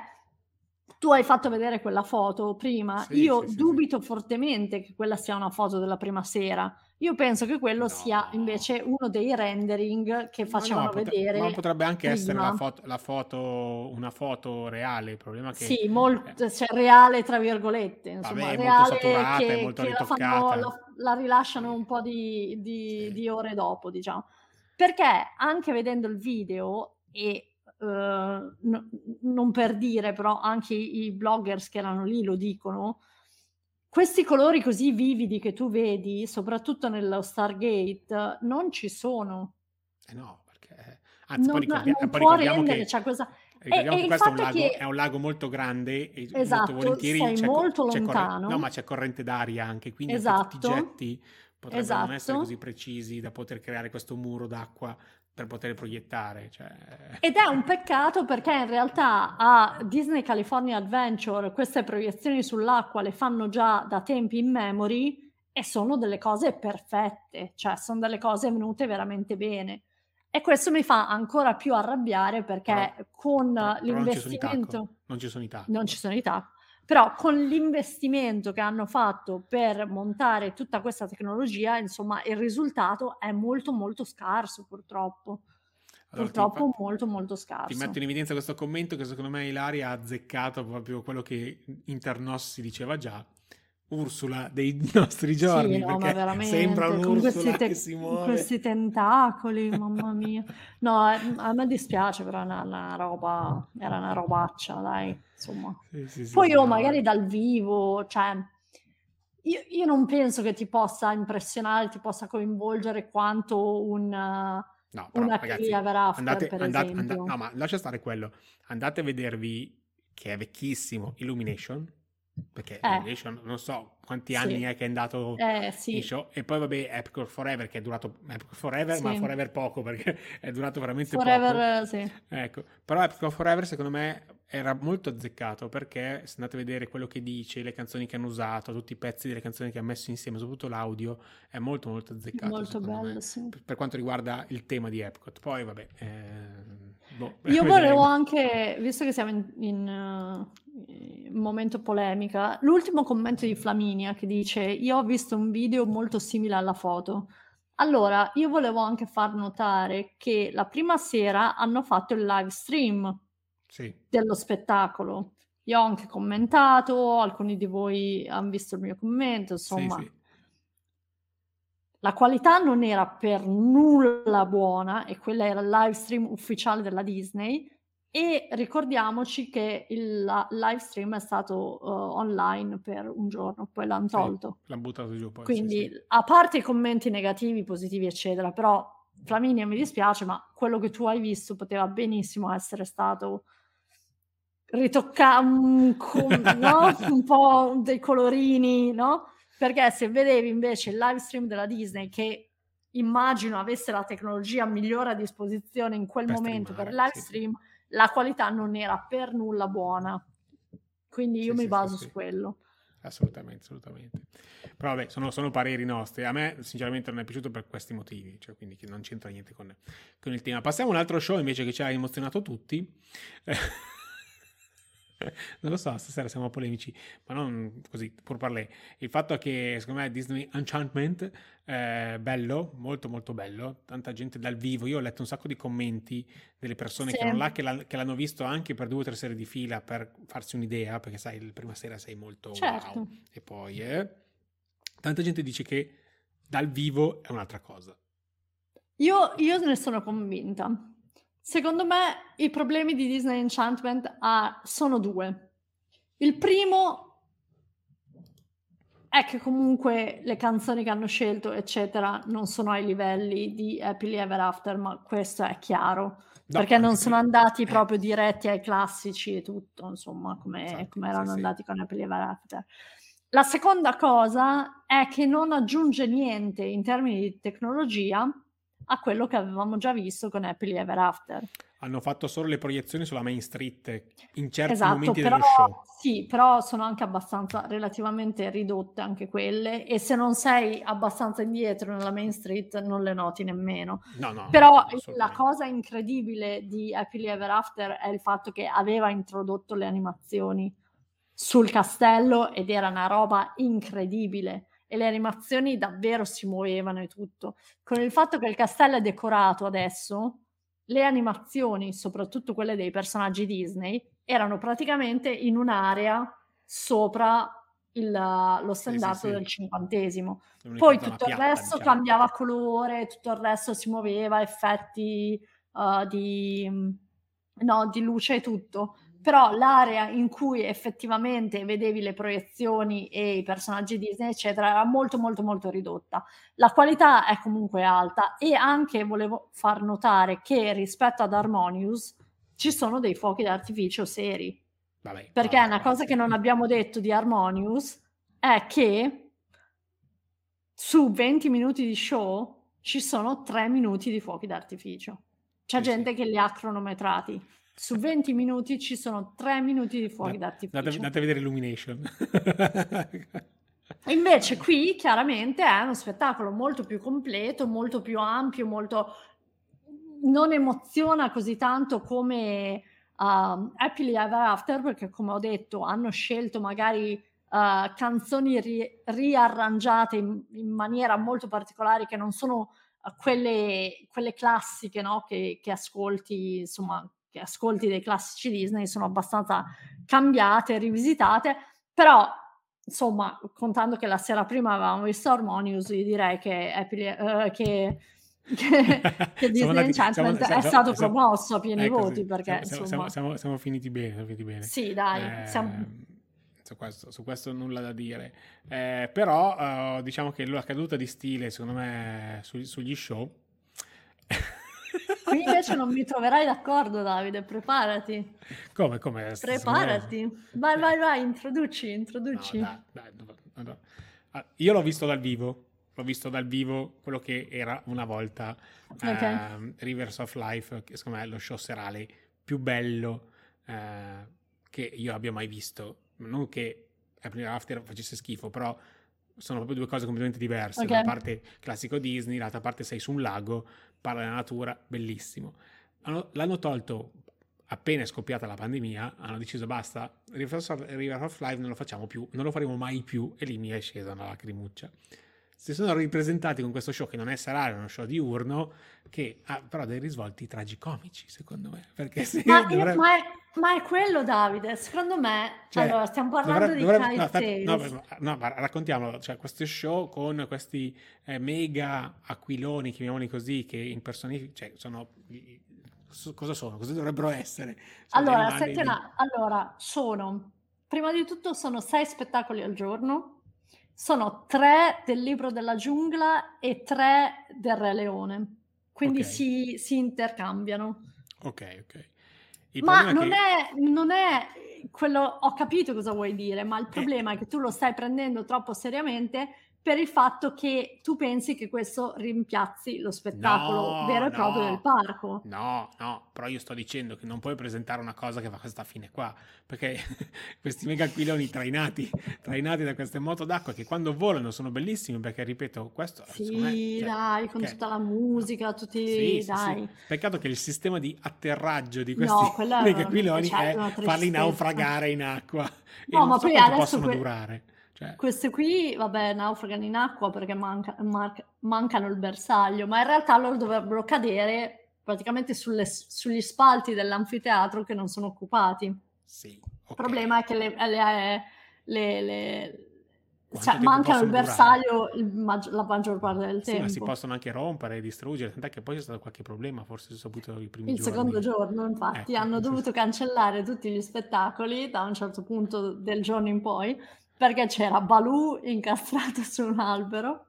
tu hai fatto vedere quella foto prima. Sì, Io sì, dubito sì, fortemente che quella sia una foto della prima sera. Io penso che quello no. sia invece uno dei rendering che facevano no, no, vedere. Ma potrebbe anche prima. essere la foto, la foto, una foto reale. Il problema è che. Sì, molto, eh. cioè reale tra virgolette. Insomma, Vabbè, reale saturata, che, molto che la, fanno, la, la, rilasciano un po' di, di, di ore dopo, diciamo. Perché anche vedendo il video e Uh, no, non per dire, però anche i, bloggers che erano lì lo dicono, questi colori così vividi che tu vedi, soprattutto nello Stargate, non ci sono. Eh no, perché... Anzi, non, poi, ricordi- non poi ricordiamo rendere, che... Cioè questa... Ricordiamo e, che questo è un, lago, che... è un, lago, molto grande e esatto, molto volentieri sei c'è, molto c'è lontano. Corre... no, ma c'è corrente d'aria anche, quindi esatto. tutti i getti potrebbero esatto. non essere così precisi da poter creare questo muro d'acqua per poter proiettare. Cioè... Ed è un peccato perché in realtà a Disney California Adventure queste proiezioni sull'acqua le fanno già da tempi in memory e sono delle cose perfette, cioè sono delle cose venute veramente bene. E questo mi fa ancora più arrabbiare perché però, con però, l'investimento... Non ci sono i tacchi. Non ci sono i tacchi. Però con l'investimento che hanno fatto per montare tutta questa tecnologia, insomma, il risultato è molto molto scarso purtroppo. Allora, purtroppo fa... molto molto scarso. Ti metto in evidenza questo commento che secondo me Ilaria ha azzeccato proprio quello che Internos si diceva già, Ursula dei nostri giorni, sì, no, perché sembra un'Ursula te- che si muove. questi tentacoli, mamma mia. No, eh, a me dispiace, però era una roba, era una robaccia, dai, insomma. Sì, sì, Poi io magari dal vivo, cioè, io, io, non penso che ti possa impressionare, ti possa coinvolgere quanto un... No, però, una ragazzi, Rafter, andate, per andate, andate, no, ma lascia stare quello. Andate a vedervi, che è vecchissimo, Illumination perché eh. non so quanti sì. anni è che è andato eh, sì. in show e poi vabbè Epcot Forever che è durato Epcot Forever sì. ma Forever poco perché è durato veramente Forever, poco sì. ecco però Epcot Forever secondo me era molto azzeccato perché se andate a vedere quello che dice le canzoni che hanno usato tutti i pezzi delle canzoni che ha messo insieme soprattutto l'audio è molto molto azzeccato molto bello me, sì. per, per, quanto riguarda il tema di Epcot poi vabbè eh, boh, io volevo anche visto che siamo in, in uh momento polemica. L'ultimo commento di Flaminia che dice: Io ho visto un video molto simile alla foto. Allora, io volevo anche far notare che la prima sera hanno fatto il live stream Sì. dello spettacolo. Io ho anche commentato, alcuni di voi han visto il mio commento, Sì, insomma. sì. La qualità non era per nulla buona e quella era il live stream ufficiale della Disney e ricordiamoci che il la live stream è stato, uhm, online per un giorno, poi l'han Sì, tolto. l'han buttato giù poi, sì, Quindi, sì. a parte i commenti negativi, positivi, eccetera, però Flaminia mi dispiace, ma quello che tu hai visto poteva benissimo essere stato ritocca con no, un po' dei colorini, no, perché se vedevi invece il live stream della Disney che immagino avesse la tecnologia migliore a disposizione in quel Per momento per il live sì, stream, la qualità non era per nulla buona. Quindi io Sì, mi sì, baso su quello. Assolutamente, assolutamente. Però vabbè, sono, sono pareri nostri. A me sinceramente non è piaciuto per questi motivi, cioè quindi che non c'entra niente con, con il tema. Passiamo a un altro show invece che ci ha emozionato tutti. non lo so, stasera siamo polemici, ma non così, pur parlé. Il fatto è che secondo me Disney Enchantment è bello, molto molto bello, tanta gente dal vivo. Io ho letto un sacco di commenti delle persone che Sì. erano là, che, l'han- che l'hanno visto anche per due o tre serie di fila per farsi un'idea, perché sai, la prima sera sei molto Certo. wow. E poi, eh, tanta gente dice che dal vivo è un'altra cosa. Io, io ne sono convinta. Secondo me i problemi di Disney Enchantment ah, sono due. Il primo è che comunque le canzoni che hanno scelto, eccetera, non sono ai livelli di Happily Ever After, ma questo è chiaro. No, perché non sono andati eh, proprio diretti ai classici e tutto, insomma, come, Infatti, come sì, erano sì. andati con Happily Ever After. La seconda cosa è che non aggiunge niente in termini di tecnologia a quello che avevamo già visto con Happily Ever After. Hanno fatto solo le proiezioni sulla Main Street in certi Esatto, momenti però, dello show. sì, però sono anche abbastanza relativamente ridotte anche quelle e se non sei abbastanza indietro nella Main Street non le noti nemmeno. No, no, Però no, la cosa incredibile di Happily Ever After è il fatto che aveva introdotto le animazioni sul castello ed era una roba incredibile e le animazioni davvero si muovevano e tutto. Con il fatto che il castello è decorato adesso, le animazioni, soprattutto quelle dei personaggi Disney, erano praticamente in un'area sopra il- lo Sì, sì, standard sì. del cinquantesimo. Poi tutto il piatta, resto diciamo. cambiava colore, tutto il resto si muoveva, effetti uh, di, no, di luce e tutto. Però l'area in cui effettivamente vedevi le proiezioni e i personaggi Disney, eccetera, era molto, molto, molto ridotta. La qualità è comunque alta e anche volevo far notare che rispetto ad Harmonious ci sono dei fuochi d'artificio seri. Vabbè, Perché vabbè, una cosa ragazzi. che non abbiamo detto di Harmonious è che su 20 minuti di show ci sono 3 minuti di fuochi d'artificio. C'è Sì, sì. gente che li ha cronometrati. Su 20 minuti ci sono 3 minuti di fuochi Da- d'artificio. Andate, andate a vedere Illumination. Invece qui chiaramente è uno spettacolo molto più completo, molto più ampio, molto non emoziona così tanto come um, Happily Ever After perché come ho detto hanno scelto magari uh, canzoni ri- riarrangiate in, in maniera molto particolare che non sono uh, quelle, quelle classiche no? che, che ascolti insomma ascolti dei classici Disney sono abbastanza cambiate, rivisitate però insomma, contando che la sera prima avevamo visto Harmonious, io direi che, Happily, eh, che, che, che Disney andati- Enchantment siamo- è stato siamo- promosso a pieni ecco, voti perché siamo- siamo- siamo finiti bene, siamo finiti bene. sì dai, Eh, siamo- su, questo, su questo nulla da dire. Eh, però eh, diciamo che la caduta di stile, secondo me, su- sugli show... qui invece non mi troverai d'accordo Davide, preparati, come, come? preparati, vai vai vai, introduci, No, introduci. dai, dai, no, no, no. Ah, Io l'ho visto dal vivo, l'ho visto dal vivo quello che era una volta Ok. ehm, Rivers of Life, che secondo me è lo show serale più bello eh, che io abbia mai visto. Non che Ever After facesse schifo, però sono proprio due cose completamente diverse. Ok. Da una parte classico Disney, dall'altra parte sei su un lago, parla della natura, bellissimo. Hanno- l'hanno tolto appena è scoppiata la pandemia, hanno deciso basta, River of Life non lo facciamo più, non lo faremo mai più e lì mi è scesa una lacrimuccia. Si sono ripresentati con questo show che non è salario, è uno show diurno, che ha però dei risvolti tragicomici, secondo me. Perché se Ma, dovrebbe... ma, è, ma, è, quello, Davide. Secondo me, cioè, allora, stiamo parlando dovrebbe, di dovrebbe, no, no, no, ma raccontiamolo. Cioè, questo show con questi eh, mega aquiloni, chiamiamoli così, che impersonificano, cioè, sono cosa sono? Cosa dovrebbero essere? Sono allora, senti, di... allora, sono prima di tutto sono sei spettacoli al giorno sono tre del libro della giungla e tre del Re Leone, quindi okay. si, si, intercambiano. Ok, ok. Il ma non, che... è, non è quello, ho capito cosa vuoi dire, ma il problema eh. è che tu lo stai prendendo troppo seriamente per il fatto che tu pensi che questo rimpiazzi lo spettacolo no, vero e no, proprio del parco. No, no, però io sto dicendo che non puoi presentare una cosa che fa questa fine qua, perché questi mega aquiloni trainati, trainati da queste moto d'acqua che quando volano sono bellissimi, perché ripeto, questo... Sì, me, cioè, dai, con okay. tutta la musica, tutti... Sì, dai. Sì, Peccato che il sistema di atterraggio di questi no, mega aquiloni è farli naufragare in acqua. No, ma so poi adesso... possono que- durare cioè... Queste qui, vabbè, naufragano in acqua perché manca, man- mancano il bersaglio, ma in realtà loro dovrebbero cadere praticamente sulle, sugli spalti dell'anfiteatro che non sono occupati. Sì. Okay. Il problema è che le, le, le, le cioè, mancano il bersaglio il la maggior parte del sì, tempo. Ma si possono anche rompere e distruggere, tant'è che poi c'è stato qualche problema, forse si è saputo i primi il giorni. Il secondo giorno, infatti, ecco, hanno dovuto cancellare tutti gli spettacoli da un certo punto del giorno in poi perché c'era Balù incastrato su un albero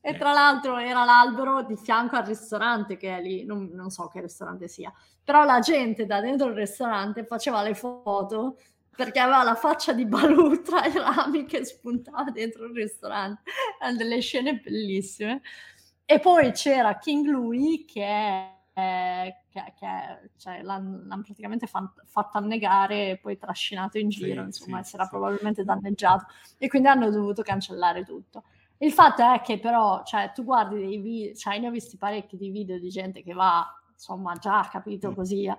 e tra l'altro era l'albero di fianco al ristorante che è lì, non, non, so che ristorante sia, però la gente da dentro il ristorante faceva le foto perché aveva la faccia di Balù tra i rami che spuntava dentro il ristorante, erano delle scene bellissime. E poi c'era King Louis che è che, che cioè, l'hanno, l'hanno, praticamente fan, fatto annegare e poi trascinato in giro, sì, insomma, sì, era sì. probabilmente danneggiato e quindi hanno dovuto cancellare tutto. Il fatto è che però, cioè, tu guardi dei video, cioè, ne ho visti parecchi di video di gente che va, insomma, già capito mm. così,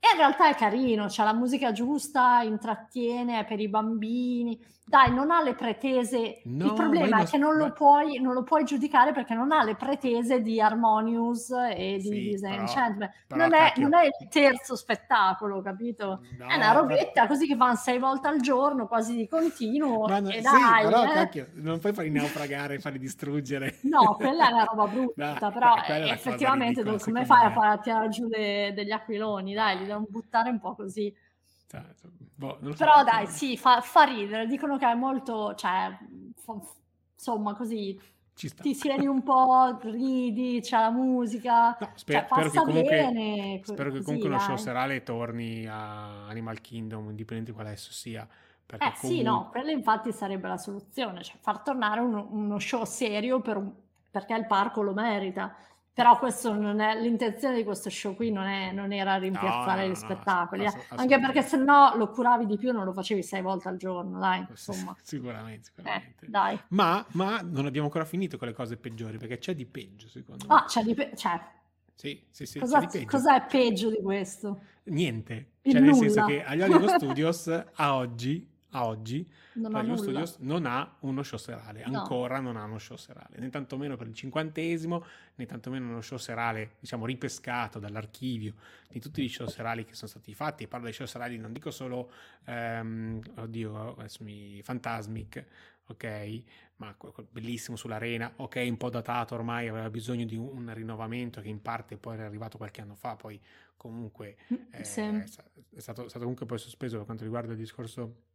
e in realtà è carino, c'è la musica giusta, intrattiene, è per i bambini, dai, non ha le pretese. No, il problema è che non, ma... lo puoi, non, lo puoi, giudicare perché non ha le pretese di Harmonious e di sì, Disney Enchantment. Non, non, è, il terzo spettacolo, capito? No, è una robetta però... così che fanno sei volte al giorno, quasi di continuo. Ma no, e sì, dai, però, eh. cacchio, non puoi farli naufragare, farli distruggere. No, quella è una roba brutta, no, però effettivamente come fai a far tirare giù le, degli aquiloni? Dai, li devono buttare un po' così. Boh, Però so. dai, sì, fa, fa, ridere. Dicono che è molto, cioè, fa, insomma, così ti siedi un po', ridi, c'è la musica, no, sper- cioè, spero, che comunque, bene, spero che comunque uno show serale torni a Animal Kingdom, indipendente quale esso sia. Eh comunque... sì, no, quella infatti sarebbe la soluzione, cioè far tornare uno, uno show serio per un, perché il parco lo merita. Però questo non è, l'intenzione di questo show qui non, è, non era rimpiazzare no, no, gli spettacoli, no, ass- anche perché se no lo curavi di più non lo facevi sei volte al giorno, dai, insomma. Sicuramente, sicuramente. Eh, dai. Ma, ma, non abbiamo ancora finito con le cose peggiori, perché c'è di peggio, secondo me. Ah, c'è di peggio, cioè... Sì, sì, sì. Cosa, peggio. Cos'è peggio di questo? Niente. Il cioè, nulla. nel senso che agli Hollywood Studios, a oggi, a oggi non ha, Studios non ha uno show serale, no. ancora non ha uno show serale, né tantomeno per il cinquantesimo, né tantomeno uno show serale, diciamo, ripescato dall'archivio di tutti gli show serali che sono stati fatti, e parlo dei show serali, non dico solo, um, oddio, adesso mi, Fantasmic, ok, ma bellissimo sull'arena, ok, un po' datato ormai, aveva bisogno di un rinnovamento che in parte poi era arrivato qualche anno fa, poi comunque mm, eh, sì. è, stato, è stato comunque poi sospeso per quanto riguarda il discorso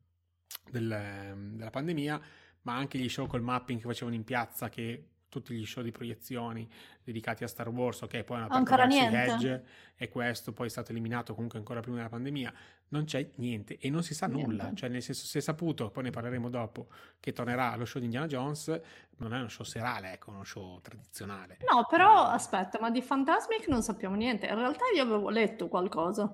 del, della pandemia, ma anche gli show col mapping che facevano in piazza, che tutti gli show di proiezioni dedicati a Star Wars, ok, poi hanno aperto niente. Edge e questo poi è stato eliminato comunque ancora prima della pandemia, non c'è niente e non si sa niente. nulla, cioè nel senso si è saputo, poi ne parleremo dopo, che tornerà lo show di Indiana Jones, non è uno show serale, ecco, uno show tradizionale. No, però aspetta, ma di Fantasmic non sappiamo niente, in realtà io avevo letto qualcosa.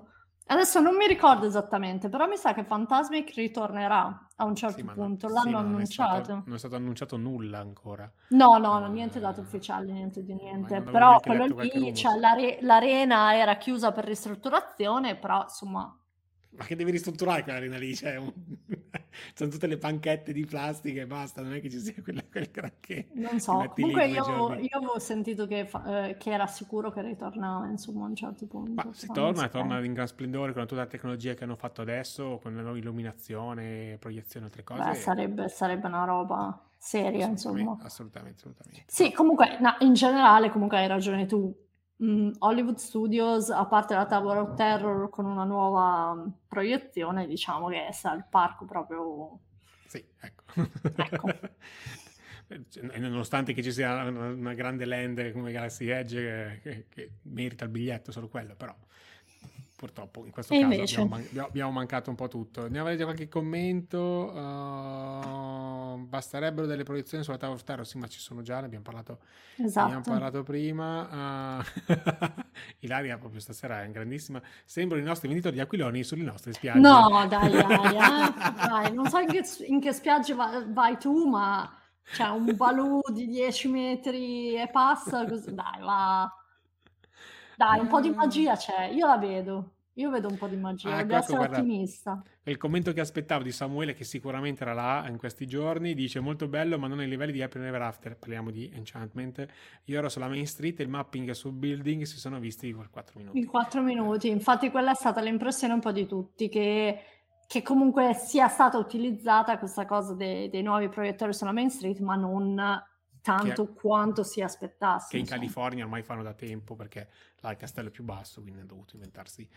Adesso non mi ricordo esattamente, però mi sa che Fantasmic ritornerà a un certo sì, punto. No, L'hanno sì, annunciato. Non è, stato, non è, stato, annunciato nulla ancora. No, no, uh, niente dato ufficiale, niente di niente. Però quello lì, cioè, l'are- l'arena era chiusa per ristrutturazione, però insomma. Ma che devi ristrutturare quell'arena lì? Cioè, un... sono tutte le panchette di plastica e basta, non è che ci sia quella, quel granché. Non so, comunque io, io, avevo sentito che, eh, che, era sicuro che ritornava insomma a un certo punto. Ma se torna, torna in gran splendore con tutta la tecnologia che hanno fatto adesso, con la nuova illuminazione, proiezione, altre cose. Beh, sarebbe, sarebbe una roba seria, assolutamente, insomma. Assolutamente, assolutamente. Sì, comunque, no, in generale, comunque hai ragione tu Mm, Hollywood Studios, a parte la Tower of Terror con una nuova mm, proiezione, diciamo che sta il parco proprio... Sì, ecco. ecco. Nonostante che ci sia una, una, grande land come Galaxy Edge che, che, che merita il biglietto solo quello, però purtroppo in questo e caso abbiamo, man- abbiamo, mancato un po' tutto. Ne avete qualche commento? Uh, basterebbero delle proiezioni sulla Tower of Terror? Sì, ma ci sono già, ne abbiamo parlato, esatto. abbiamo parlato prima. Uh, Ilaria proprio stasera è grandissima. Sembrano i nostri venditori di aquiloni sulle nostre spiagge. No, dai, Ilaria, dai, non so in che, in che spiagge vai, vai tu, ma c'è un balù di 10 metri e passa, così, dai, va dai, un po' di magia c'è, io la vedo. Io vedo un po' di magia, ah, devo ecco, essere guarda, ottimista. Il commento che aspettavo di Samuele, che sicuramente era là in questi giorni, dice molto bello, ma non ai livelli di Happy Never After. Parliamo di Enchantment. Io ero sulla Main Street e il mapping sul building si sono visti in 4 minuti. In 4 minuti, infatti quella è stata l'impressione un po' di tutti, che, che comunque sia stata utilizzata questa cosa dei, dei nuovi proiettori sulla Main Street, ma non tanto che, quanto si aspettasse. Che in California ormai fanno da tempo perché là il castello è più basso, quindi hanno dovuto inventarsi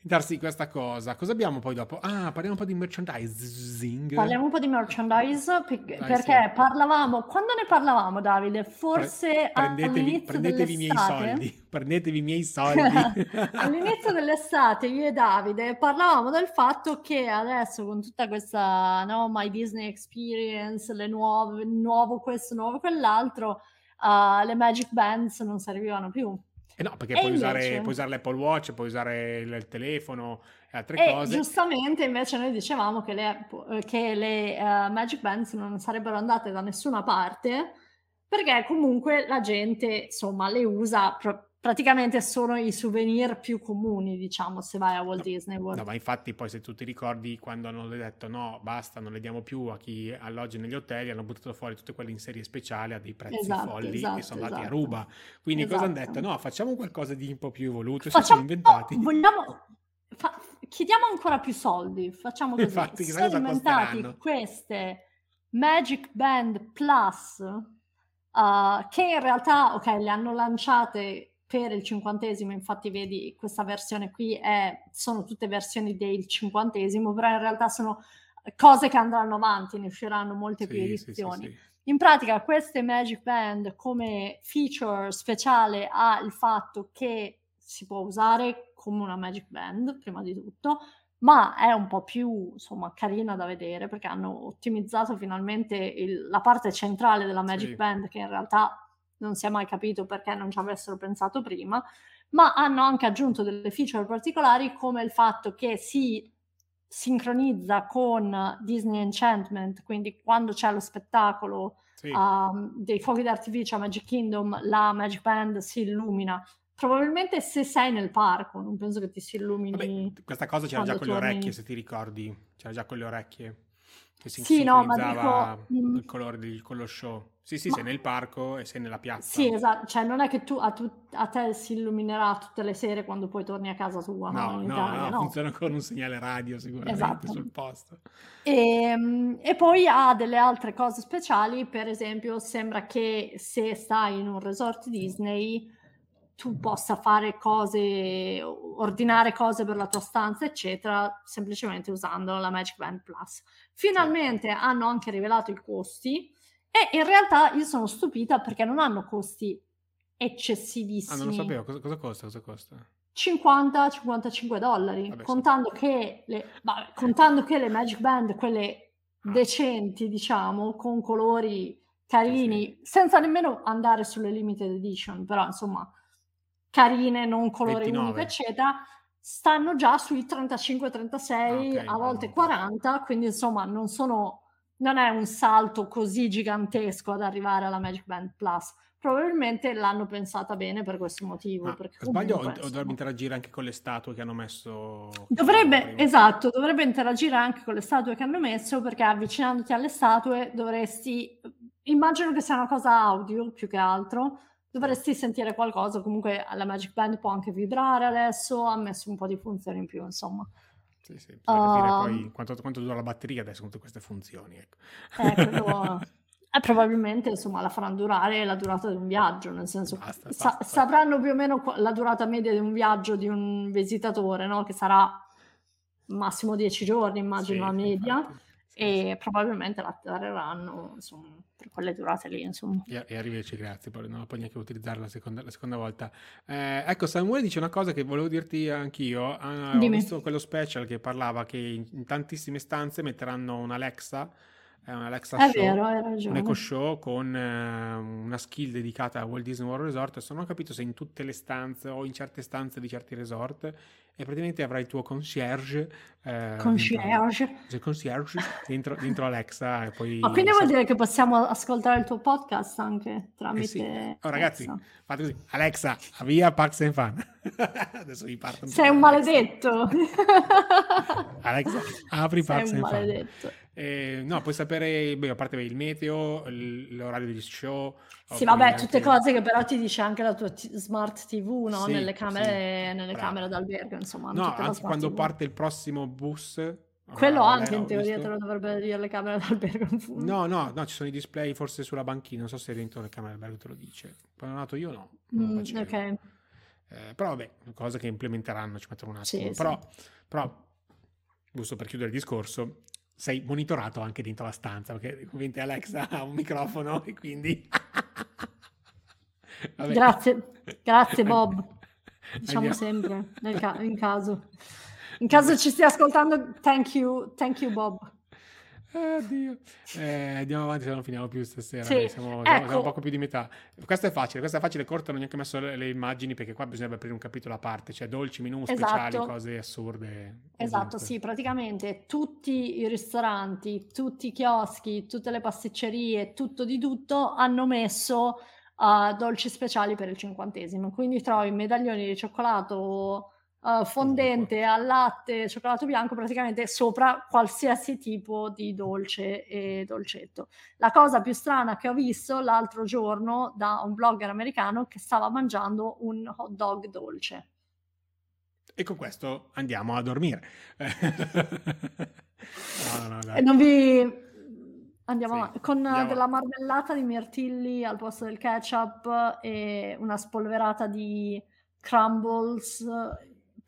darsi questa cosa. Cosa abbiamo poi dopo? Ah, parliamo un po' di merchandising. Parliamo un po' di merchandise per, Dai, perché sì. parlavamo, quando ne parlavamo Davide? Forse prendetevi, prendetevi i miei soldi, prendetevi i miei soldi. all'inizio dell'estate io e Davide parlavamo del fatto che adesso con tutta questa no, My Disney Experience, le nuove, nuovo questo, nuovo quell'altro, uh, le Magic Bands non servivano più eh no, perché puoi, invece... usare, puoi, usare, l'Apple Watch, puoi usare il, telefono e altre e cose. Giustamente invece noi dicevamo che le, che le uh, Magic Bands non sarebbero andate da nessuna parte perché comunque la gente insomma le usa pro- praticamente sono i souvenir più comuni, diciamo, se vai a Walt no, Disney World. No, ma infatti poi se tu ti ricordi quando hanno detto no, basta, non le diamo più a chi alloggia negli hotel, hanno buttato fuori tutte quelle in serie speciali a dei prezzi esatto, folli esatto, e sono andati esatto. a ruba. Quindi esatto. cosa hanno detto? No, facciamo qualcosa di un po' più evoluto, facciamo, si sono inventati. No, vogliamo... Fa... chiediamo ancora più soldi, facciamo così. Infatti, sono inventati queste Magic Band Plus uh, che in realtà, ok, le hanno lanciate per il cinquantesimo, infatti vedi questa versione qui è, sono tutte versioni del cinquantesimo, però in realtà sono cose che andranno avanti, ne usciranno molte sì, più edizioni. Sì, sì, in pratica queste Magic Band come feature speciale ha il fatto che si può usare come una Magic Band, prima di tutto, ma è un po' più insomma carina da vedere perché hanno ottimizzato finalmente il, la parte centrale della Magic Band che in realtà non si è mai capito perché non ci avessero pensato prima, ma hanno anche aggiunto delle feature particolari come il fatto che si sincronizza con Disney Enchantment, quindi quando c'è lo spettacolo sì. um, dei fuochi d'artificio a Magic Kingdom, la Magic Band si illumina. Probabilmente se sei nel parco, non penso che ti si illumini. Vabbè, questa cosa c'era già con le orecchie, se ti ricordi, c'era già con le orecchie che si sì, no, dico, mm. il colore del, con lo show. Sì, sì, ma... sei nel parco e sei nella piazza. Sì, esatto, cioè non è che tu a, tu, a, te si illuminerà tutte le sere quando poi torni a casa tua. No, no, Italia, no, no, funziona con un segnale radio sicuramente esatto. sul posto. E, ehm, e poi ha delle altre cose speciali, per esempio sembra che se stai in un resort Disney tu possa fare cose, ordinare cose per la tua stanza, eccetera, semplicemente usando la Magic Band Plus. Finalmente hanno anche rivelato i costi e in realtà io sono stupita perché non hanno costi eccessivissimi. Ah, non lo sapevo, cosa, cosa costa? Cosa costa? 50-55 dollari, vabbè, contando, sì. che le, vabbè, contando che le Magic Band, quelle ah. decenti, diciamo, con colori carini, sì, sì. senza nemmeno andare sulle limited edition, però insomma carine, non colore 29. unico, eccetera, stanno già sui 35-36, okay, a volte 40, quindi insomma non sono non è un salto così gigantesco ad arrivare alla Magic Band Plus. Probabilmente l'hanno pensata bene per questo motivo. Ah, sbaglio o, dovrebbe interagire anche con le statue che hanno messo? Dovrebbe, esatto, dovrebbe interagire anche con le statue che hanno messo perché avvicinandoti alle statue dovresti, immagino che sia una cosa audio più che altro, dovresti sentire qualcosa, comunque la Magic Band può anche vibrare adesso, ha messo un po' di funzioni in più, insomma. Sì, sì, bisogna capire Um, poi quanto, quanto dura la batteria adesso con tutte queste funzioni. Ecco. Eh, quello- eh, probabilmente insomma la faranno durare la durata di un viaggio, nel senso Basta, sa- basta. sapranno più o meno la durata media di un viaggio di un visitatore, no? Che sarà massimo 10 giorni, immagino Sì, la media, infatti. Sì, e probabilmente la terreranno insomma per quelle durate lì, insomma. E, e arrivederci, grazie. Poi non la puoi neanche utilizzare la seconda, la seconda volta. Eh, ecco, Samuele dice una cosa che volevo dirti anch'io. Ah, ho visto quello special che parlava che in, in tantissime stanze metteranno un Alexa, eh, un Alexa È Show, vero, hai un ragione. Echo Show con eh, una skill dedicata a Walt Disney World Resort. Adesso non ho capito se in tutte le stanze o in certe stanze di certi resort. E praticamente avrai il tuo concierge, eh, dentro, Concierge. il concierge dentro, dentro Alexa e poi Ma quindi vuol dire che possiamo ascoltare il tuo podcast anche Eh tramite sì. Oh, ragazzi, Alexa? fate così. Alexa, avvia Parks and Fun. Adesso vi parto un Sei un maledetto. Alexa, apri Sei un and Fun. maledetto. Eh, no, puoi sapere, beh, a parte il meteo, l- l'orario degli show. Sì, vabbè, quindi tutte anche- cose che però ti dice anche la tua t- smart TV, no? Sì, Nelle camere, sì, nelle camere d'albergo, insomma. No, anzi, quando TV. parte il prossimo bus... Quello ah, anche in teoria visto. te lo dovrebbe dire le camere d'albergo. No, no, no, ci sono i display forse sulla banchina, non so se dentro le camere d'albergo te lo dice. Ho nato io no, Mm, ok. Eh, però vabbè, cose che implementeranno, ci mettono un attimo. Sì, sì. però, però, giusto per chiudere il discorso, sei monitorato anche dentro la stanza, perché ovviamente Alexa ha un microfono e quindi... Grazie, grazie Bob. Diciamo Andiamo. sempre, ca- in caso. In caso ci stia ascoltando, thank you, thank you Bob. Oddio. Eh, andiamo avanti se non finiamo più stasera. Sì, dai, Siamo, siamo- siamo ecco. un poco più di metà. Questo è facile, questo è facile, corto, non ho neanche messo le, le immagini perché qua bisognerebbe aprire un capitolo a parte, cioè dolci, menù speciali, Esatto. cose assurde. Esatto, ovunque. sì, praticamente tutti i ristoranti, tutti i chioschi, tutte le pasticcerie, tutto di tutto hanno messo uh, dolci speciali per il cinquantesimo. Quindi trovi medaglioni di cioccolato uh, fondente al latte, cioccolato bianco, praticamente sopra qualsiasi tipo di dolce e dolcetto. La cosa più strana che ho visto l'altro giorno da un blogger americano che stava mangiando un hot dog dolce. E con questo andiamo a dormire. no, no, no, E non vi andiamo Sì, avanti. con eh, andiamo. della marmellata di mirtilli al posto del ketchup e una spolverata di crumbles,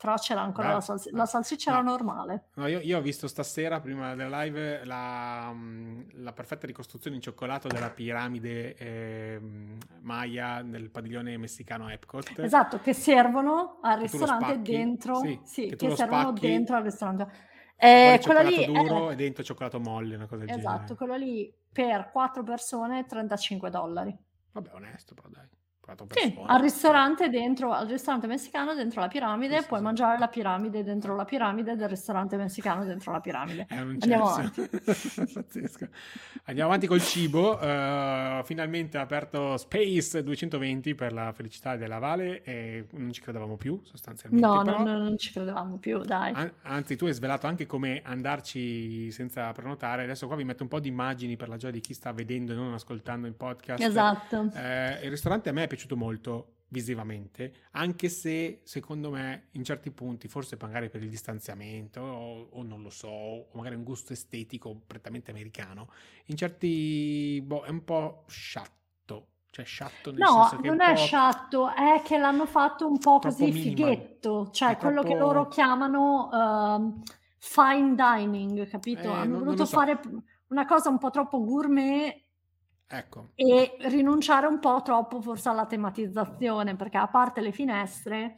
però c'era ancora Bravo. la, salsi- la salsiccia No. era normale. No, io, io ho visto stasera, prima della live, la, mm, la perfetta ricostruzione in cioccolato della piramide ehm, Maya nel padiglione messicano Epcot. Esatto, che servono al Che ristorante spacchi, dentro, sì, sì, che che, servono spacchi, dentro al ristorante. Eh, quella lì duro e dentro cioccolato molle, una cosa del esatto, genere. quello lì per quattro persone 35 dollari. Vabbè, onesto, però dai. Sì, al ristorante dentro, al ristorante messicano dentro la piramide, Sì, puoi sì. mangiare la piramide dentro la piramide del ristorante messicano dentro la piramide. È un Andiamo censo. Pazzesco. Andiamo avanti col cibo. Eh, finalmente ha aperto Space 220 per la felicità della Vale e non ci credevamo più, sostanzialmente. No, però- no, no, non ci credevamo più, dai. An- Anzi, tu hai svelato anche come andarci senza prenotare. Adesso qua vi metto un po' di immagini per la gioia di chi sta vedendo e non ascoltando il podcast. Esatto. Eh, il ristorante a me è piaciuto molto visivamente, anche se secondo me in certi punti, forse magari per il distanziamento o, o non lo so, o magari un gusto estetico prettamente americano, in certi boh, è un po' sciatto, cioè sciatto nel No, senso che non è po' sciatto, è che l'hanno fatto un po' così minimal. fighetto, cioè È quello che troppo- loro chiamano ehm, fine dining, capito? Eh, Hanno non- non voluto lo so. fare una cosa un po' troppo gourmet Ecco, e rinunciare un po' troppo forse alla tematizzazione, perché a parte le finestre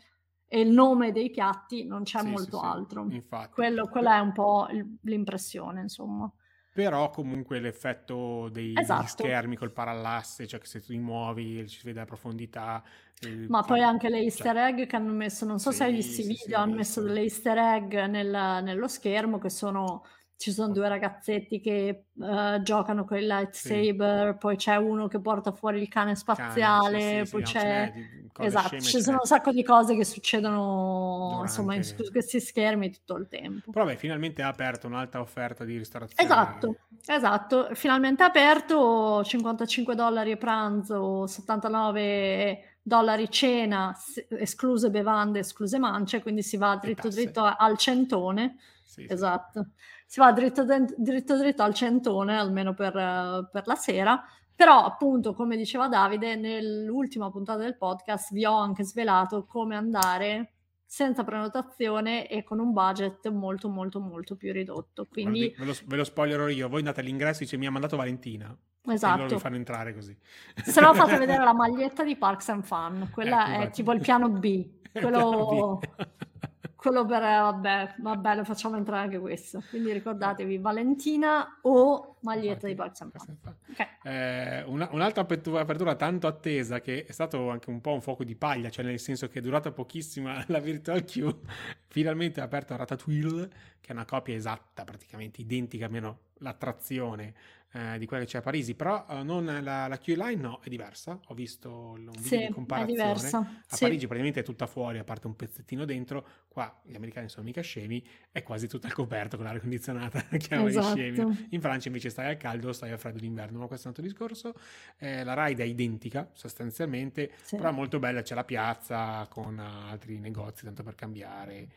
e il nome dei piatti non c'è Sì, molto sì, altro. infatti. Quello, quella è un po' il- l'impressione, insomma. Però comunque l'effetto dei, degli Esatto. schermi col parallasse, cioè che se tu ti muovi ci si vede la profondità. eh, Ma poi anche le cioè, easter egg che hanno messo, non so se hai visto i video, hanno messo delle easter egg nel- nello schermo che sono ci sono due ragazzetti che uh, giocano con il lightsaber, sì. poi c'è uno che porta fuori il cane spaziale, cane, sì, sì, poi c'è... esatto, ci sono un sacco di cose che succedono Durante... insomma in, su questi schermi tutto il tempo. Però beh, finalmente ha aperto un'alta offerta di ristorazione. Esatto, esatto, finalmente aperto, 55 dollari a pranzo, 79 dollari cena, escluse bevande, escluse mance, quindi si va dritto dritto al centone. Sì, esatto. Sì si va dritto, dritto, dritto al centone, almeno per, per la sera. Però, appunto, come diceva Davide, nell'ultima puntata del podcast vi ho anche svelato come andare senza prenotazione e con un budget molto molto molto più ridotto. Quindi ve, lo, ve lo spoilerò io, voi andate all'ingresso e dice mi ha mandato Valentina. Esatto. E loro vi fanno entrare così. Se no fate vedere la maglietta di Parks and Fun, quella ecco, è tipo il piano B. Quello quello per vabbè, vabbè, lo facciamo entrare anche questo. Quindi ricordatevi Valentina o maglietta di Parks okay. eh, una, un'altra apertura, apertura, tanto attesa che è stato anche un po' un fuoco di paglia, cioè nel senso che è durata pochissima la Virtual Queue, finalmente ha aperto Ratatouille, che è una copia esatta, praticamente identica, almeno l'attrazione eh, di quella che c'è a Parisi, però uh, non la, la queue line no, è diversa, ho visto un video sì, di comparazione, a sì. Parigi praticamente è tutta fuori, a parte un pezzettino dentro, qua gli americani sono mica scemi, è quasi tutto al coperto con l'aria condizionata, chiama esatto. scemi, in Francia invece stai al caldo, stai al freddo d'inverno, ma questo è un altro discorso, eh, la ride è identica sostanzialmente, sì. però è molto bella, c'è la piazza con altri negozi, tanto per cambiare.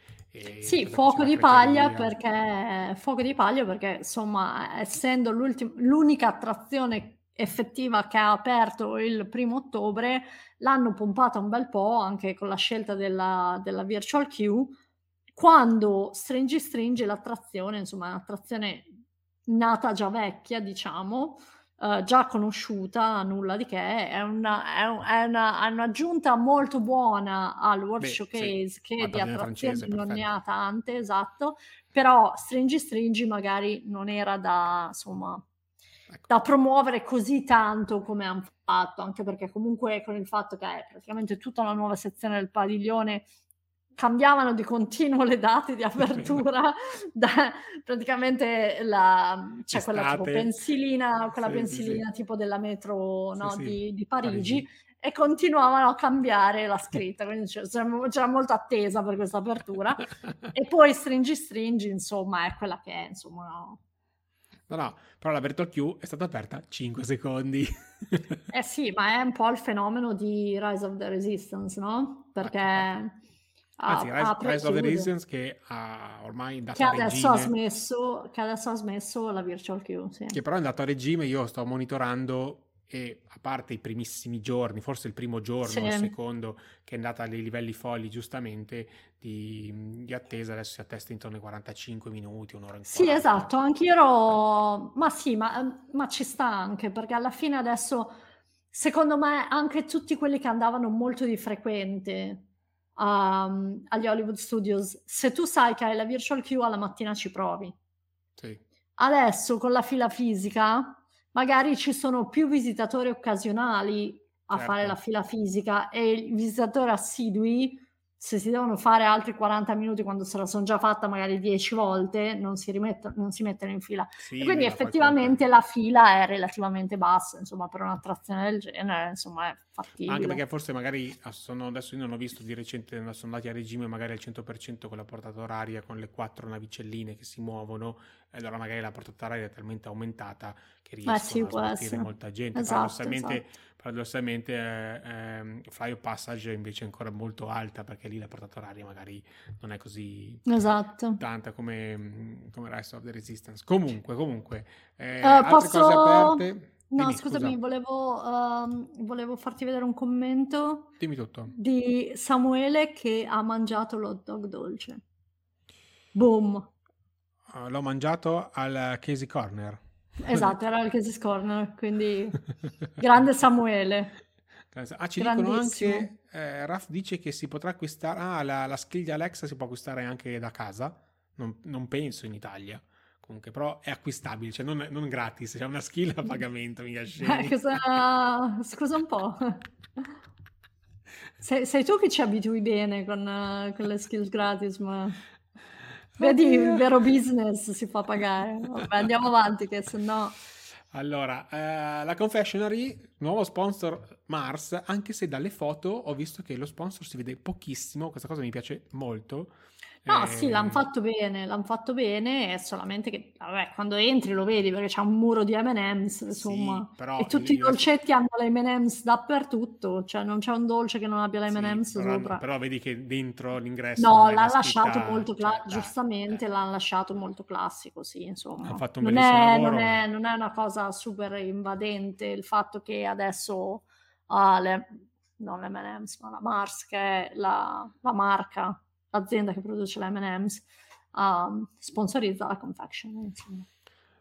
sì, fuoco di paglia perché, fuoco di paglia perché insomma essendo l'unica attrazione effettiva che ha aperto il primo ottobre, l'hanno pompata un bel po' anche con la scelta della, della virtual queue, quando Stringi Stringi l'attrazione, insomma, è un'attrazione nata già vecchia, diciamo, Uh, già conosciuta, nulla di che, è, una, è, un, è, una, è un'aggiunta molto buona al World Beh, Showcase sì. che di attrazioni non ne ha tante, esatto, però Stringi Stringi magari non era da, insomma, ecco. da promuovere così tanto come hanno fatto, anche perché comunque con il fatto che è praticamente tutta una nuova sezione del padiglione cambiavano di continuo le date di apertura, da, praticamente la, c'è cioè quella tipo pensilina, quella sì, pensilina sì. tipo della metro no, sì, di, di, Parigi, Parigi, e continuavano a cambiare la scritta, quindi c'era, c'era molta attesa per questa apertura. e poi Stringi Stringi, insomma, è quella che è, insomma, no, No, no, però la Virtual Queue è stata aperta 5 secondi. eh sì, ma è un po' il fenomeno di Rise of the Resistance, no? Perché... Anzi, Rise, Rise of the Resistance che ha ormai dato che adesso ha smesso che adesso ha smesso la Virtual Queue, sì. Che però è andato a regime, io sto monitorando e a parte i primissimi giorni, forse il primo giorno, sì. il secondo, che è andata ai livelli folli giustamente di, di, attesa, adesso si attesta intorno ai 45 minuti, un'ora in Sì, esatto, anche io ero... Ma sì, ma, ma ci sta anche, perché alla fine adesso, secondo me, anche tutti quelli che andavano molto di frequente um, agli Hollywood Studios, se tu sai che hai la virtual queue, alla mattina ci provi. Sì. Adesso con la fila fisica magari ci sono più visitatori occasionali a certo. fare la fila fisica e i visitatori assidui se si devono fare altri 40 minuti quando se la sono già fatta magari 10 volte, non si, rimettono, non si mettono in fila. Sì, quindi effettivamente la fila è relativamente bassa, insomma, per un'attrazione del genere, insomma, è fattibile. Anche perché forse magari ah, sono, adesso io non ho visto di recente, sono andati a regime magari al 100% con la portata oraria, con le quattro navicelline che si muovono, e allora magari la portata oraria è talmente aumentata che riescono sì, a smaltire molta gente. Esatto, paradossalmente, esatto. paradossalmente eh, eh, Fly Passage invece è ancora molto alta perché lì la portata oraria magari non è così esatto. tanta come, come Rise of the Resistance. Comunque, comunque, eh, uh, altre posso... cose aperte. No, Dimmi, scusami, scusa. volevo, uh, volevo, farti vedere un commento. Dimmi tutto. Di Samuele che ha mangiato l'hot dog dolce. Boom. Uh, l'ho mangiato al Casey Corner. Esatto, era il Casey Corner, quindi grande Samuele. Ah, ci dicono anche, eh, Raf dice che si potrà acquistare, ah, la, la skill di Alexa si può acquistare anche da casa, non, non penso in Italia. Comunque, però è acquistabile, cioè non, non gratis, c'è una skill a pagamento, mica eh, cosa... Scusa un po'. Sei, sei, tu che ci abitui bene con, con le skills gratis, ma... Vedi, il vero business si fa pagare. Vabbè, andiamo avanti, che se no... Allora, eh, la confectionery, nuovo sponsor Mars, anche se dalle foto ho visto che lo sponsor si vede pochissimo, questa cosa mi piace molto. No, sì, l'hanno fatto bene, l'hanno fatto bene, è solamente che, vabbè, quando entri lo vedi perché c'è un muro di M&M's, insomma, Sì, e tutti i io- dolcetti hanno le M&M's dappertutto, cioè non c'è un dolce che non abbia le sì, M&M's però, sopra. però vedi che dentro l'ingresso No, l'ha lasciato molto cioè, cla- dai, giustamente eh. l'hanno lasciato molto classico, sì, insomma. Hanno fatto un Non è, lavoro. non è- non è una cosa super invadente il fatto che adesso ha le, non le M&M's, ma la Mars, che è la, la marca, l'azienda che produce M&M's, um, sponsorizza la confection. Insomma.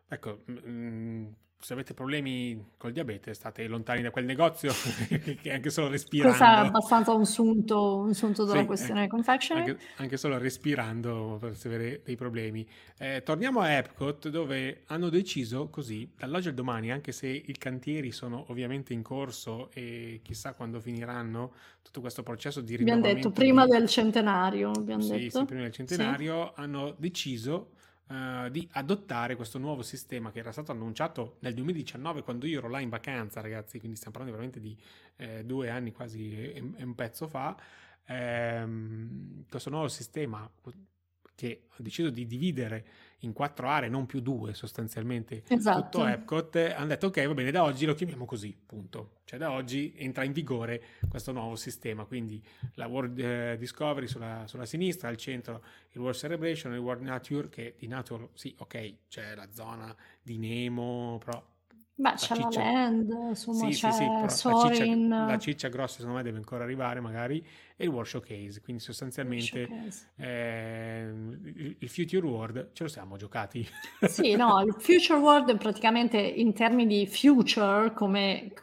Ecco, mm, se avete problemi col diabete, state lontani da quel negozio che anche solo respirando. Questo è abbastanza un sunto, un sunto della Sì, questione ecco, confectionery. anche, anche solo respirando potreste avere dei problemi. Eh, torniamo a Epcot dove hanno deciso così, dall'oggi al domani, anche se i cantieri sono ovviamente in corso e chissà quando finiranno tutto questo processo di Abbiamo rinnovamento detto prima del centenario, abbiamo sì, detto. sì, prima del centenario hanno deciso eh, di adottare questo nuovo sistema che era stato annunciato nel 2019 quando io ero là in vacanza, ragazzi, quindi stiamo parlando veramente di eh, due anni quasi e, e un pezzo fa. Ehm, questo nuovo sistema che ha deciso di dividere in quattro aree, non più due sostanzialmente, Esatto. tutto Epcot, hanno detto ok, va bene, da oggi lo chiamiamo così, punto. Cioè da oggi entra in vigore questo nuovo sistema, quindi la World eh, Discovery sulla, sulla sinistra, al centro il World Celebration il World Nature, che di Nature, sì, ok, c'è la zona di Nemo, però Beh, la c'è la land, insomma, sì, sì, c'è sì, però la Soarin. ciccia, la ciccia grossa secondo me deve ancora arrivare magari, e il World Showcase, quindi sostanzialmente Showcase. ehm, il, Future World ce lo siamo giocati. Sì, no, il Future World praticamente in termini di future come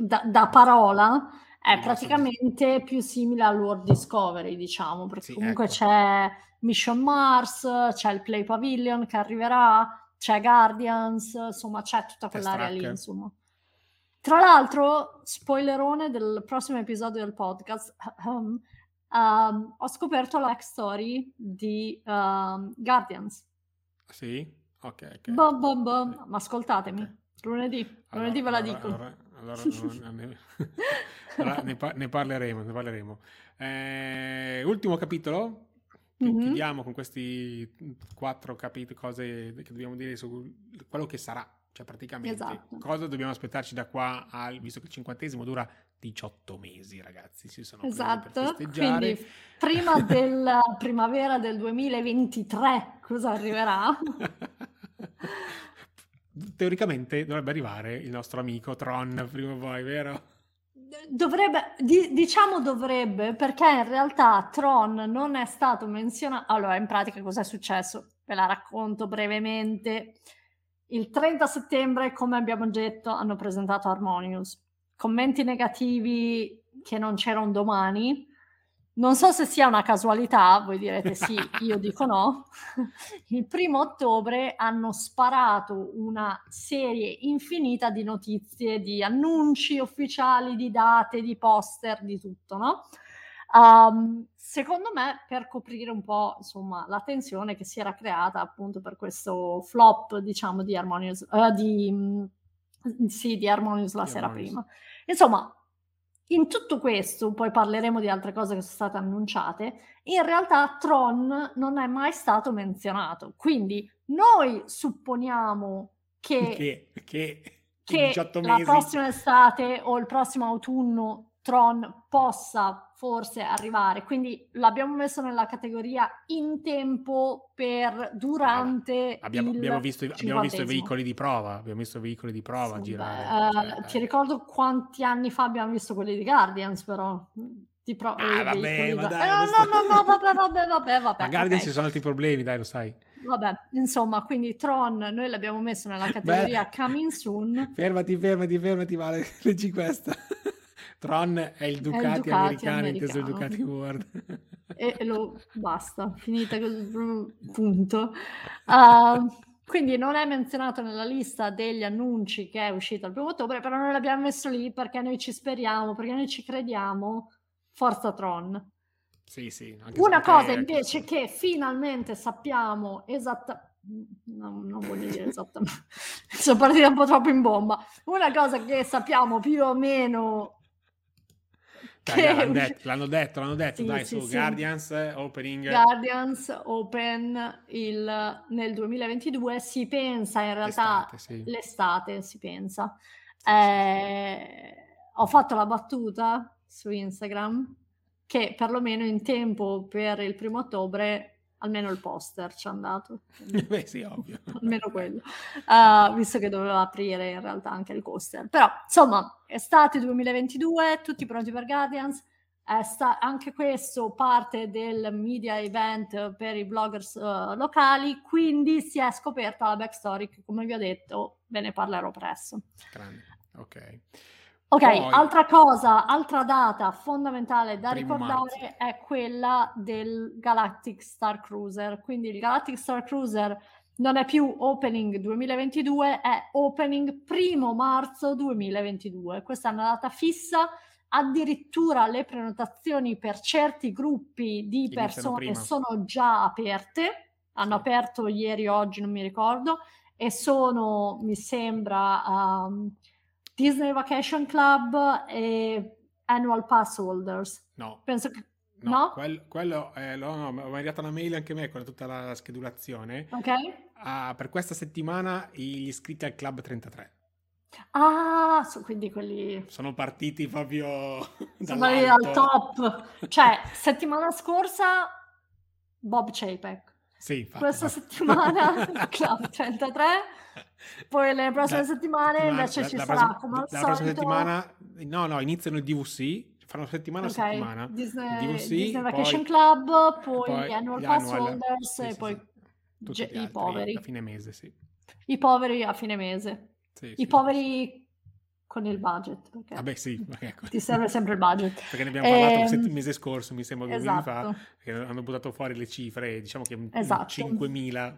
da, da parola è praticamente più simile al World Discovery, diciamo, perché Sì, comunque ecco. c'è Mission Mars, c'è il Play Pavilion che arriverà, c'è Guardians, insomma, c'è tutta quell'area lì, insomma. Tra l'altro, spoilerone del prossimo episodio del podcast, um, um, ho scoperto la backstory di um, Guardians. Sì? Ok, ok. Bom, bom, bom. Ma ascoltatemi, Ok. lunedì, Allora, lunedì ve la allora- dico. Allora, allora ne, ne parleremo, ne parleremo. Eh, ultimo capitolo. Mhm. Chiudiamo con questi quattro capitoli, cose che dobbiamo dire su quello che sarà. Cioè, praticamente, Esatto. cosa dobbiamo aspettarci da qua al, visto che il cinquantesimo dura 18 mesi, ragazzi. Si sono Esatto, festeggiare. quindi prima della primavera del 2023 cosa arriverà? Teoricamente dovrebbe arrivare il nostro amico Tron prima o poi, vero? Dovrebbe, di- diciamo dovrebbe, perché in realtà Tron non è stato menzionato. Allora, in pratica cosa è successo? Ve la racconto brevemente. Il 30 settembre, come abbiamo detto, hanno presentato Harmonious. Commenti negativi che non c'erano domani. Non so se sia una casualità, voi direte sì, io dico no. Il primo ottobre hanno sparato una serie infinita di notizie, di annunci ufficiali, di date, di poster, di tutto, no? Um, secondo me per coprire un po' insomma la tensione che si era creata appunto per questo flop diciamo di Harmonious eh, di, mm, sì, di Harmonious la Di sera Harmonious. prima insomma in tutto questo poi parleremo di altre cose che sono state annunciate in realtà Tron non è mai stato menzionato. Quindi noi supponiamo che Che, che, che 18 la prossima estate o il prossimo autunno Tron possa forse arrivare. Quindi l'abbiamo messo nella categoria in tempo per durante Abbiamo, il abbiamo visto, i- abbiamo visto i veicoli di prova, abbiamo visto i veicoli di prova Sì, girare. beh, cioè, eh, dai. ti ricordo quanti anni fa abbiamo visto quelli di Guardians, però. Di pro- Ah, eh, vabbè, ma da- dai, Eh, no, no, no, no, vabbè, vabbè, vabbè, vabbè. Ma Guardians ok. ci sono altri problemi, dai, lo sai. Vabbè, insomma, quindi Tron noi l'abbiamo messo nella categoria coming soon. Fermati, fermati, fermati, Vale, leggi questa. Tron è il Ducati, Ducati americano, inteso il americano. Ducati World. e lo basta, finita così, punto. Uh, quindi non è menzionato nella lista degli annunci che è uscito il primo ottobre, però noi l'abbiamo messo lì perché noi ci speriamo, perché noi ci crediamo. Forza Tron. Sì, sì. Una cosa invece che finalmente sappiamo esattamente No, non voglio dire esattamente, sono partita un po' troppo in bomba. Una cosa che sappiamo più o meno dai, l'hanno, detto, l'hanno detto, l'hanno detto, sì, dai, sì, su sì. Guardians Opening. Guardians Open il, nel 2022 si pensa in realtà l'estate, l'estate si pensa. Eh, ho fatto la battuta su Instagram che perlomeno in tempo per il primo ottobre almeno il poster ci è andato. Beh, sì, ovvio. almeno quello, uh, visto che doveva aprire in realtà anche il coaster. Però, insomma, estate 2022, tutti pronti per Guardians. Sta- anche questo parte del media event per i bloggers uh, locali, quindi si è scoperta la backstory che, come vi ho detto, ve ne parlerò presto. Grande, ok. Ok, Poi, altra cosa, altra data fondamentale da ricordare marzo. è quella del Galactic Star Cruiser. Quindi il Galactic Star Cruiser non è più opening 2022, è opening primo marzo 2022. Questa è una data fissa, addirittura le prenotazioni per certi gruppi di persone sono già aperte, hanno aperto ieri, oggi, non mi ricordo, e sono, mi sembra... Um, Disney Vacation Club e Annual Pass Holders. No. Penso che... No, no? Quello, quello eh, lo, no, mi è arrivata una mail anche a me con tutta la schedulazione. Ok. Uh, per questa settimana gli iscritti al Club 33. Ah, so, quindi quelli... Sono partiti proprio Sono al top. Cioè, settimana scorsa Bob Chapek. Sì, infatti, Questa settimana Club 33 poi le prossime da, settimane invece da, ci da, sarà come al solito... prossima settimana, no, no, iniziano il DVC, fanno settimana okay. a settimana. Disney, DVC, Disney Vacation poi, Club, poi, poi Annual Pass Holders sì, e sì, poi sì. Ge- i poveri. A fine mese, sì. I poveri a fine mese. I poveri con il budget. Perché Vabbè, sì, ecco. ti serve sempre il budget. perché ne abbiamo parlato ehm, il mese scorso, mi sembra due esatto. mesi fa, hanno buttato fuori le cifre, diciamo che esatto. 5.000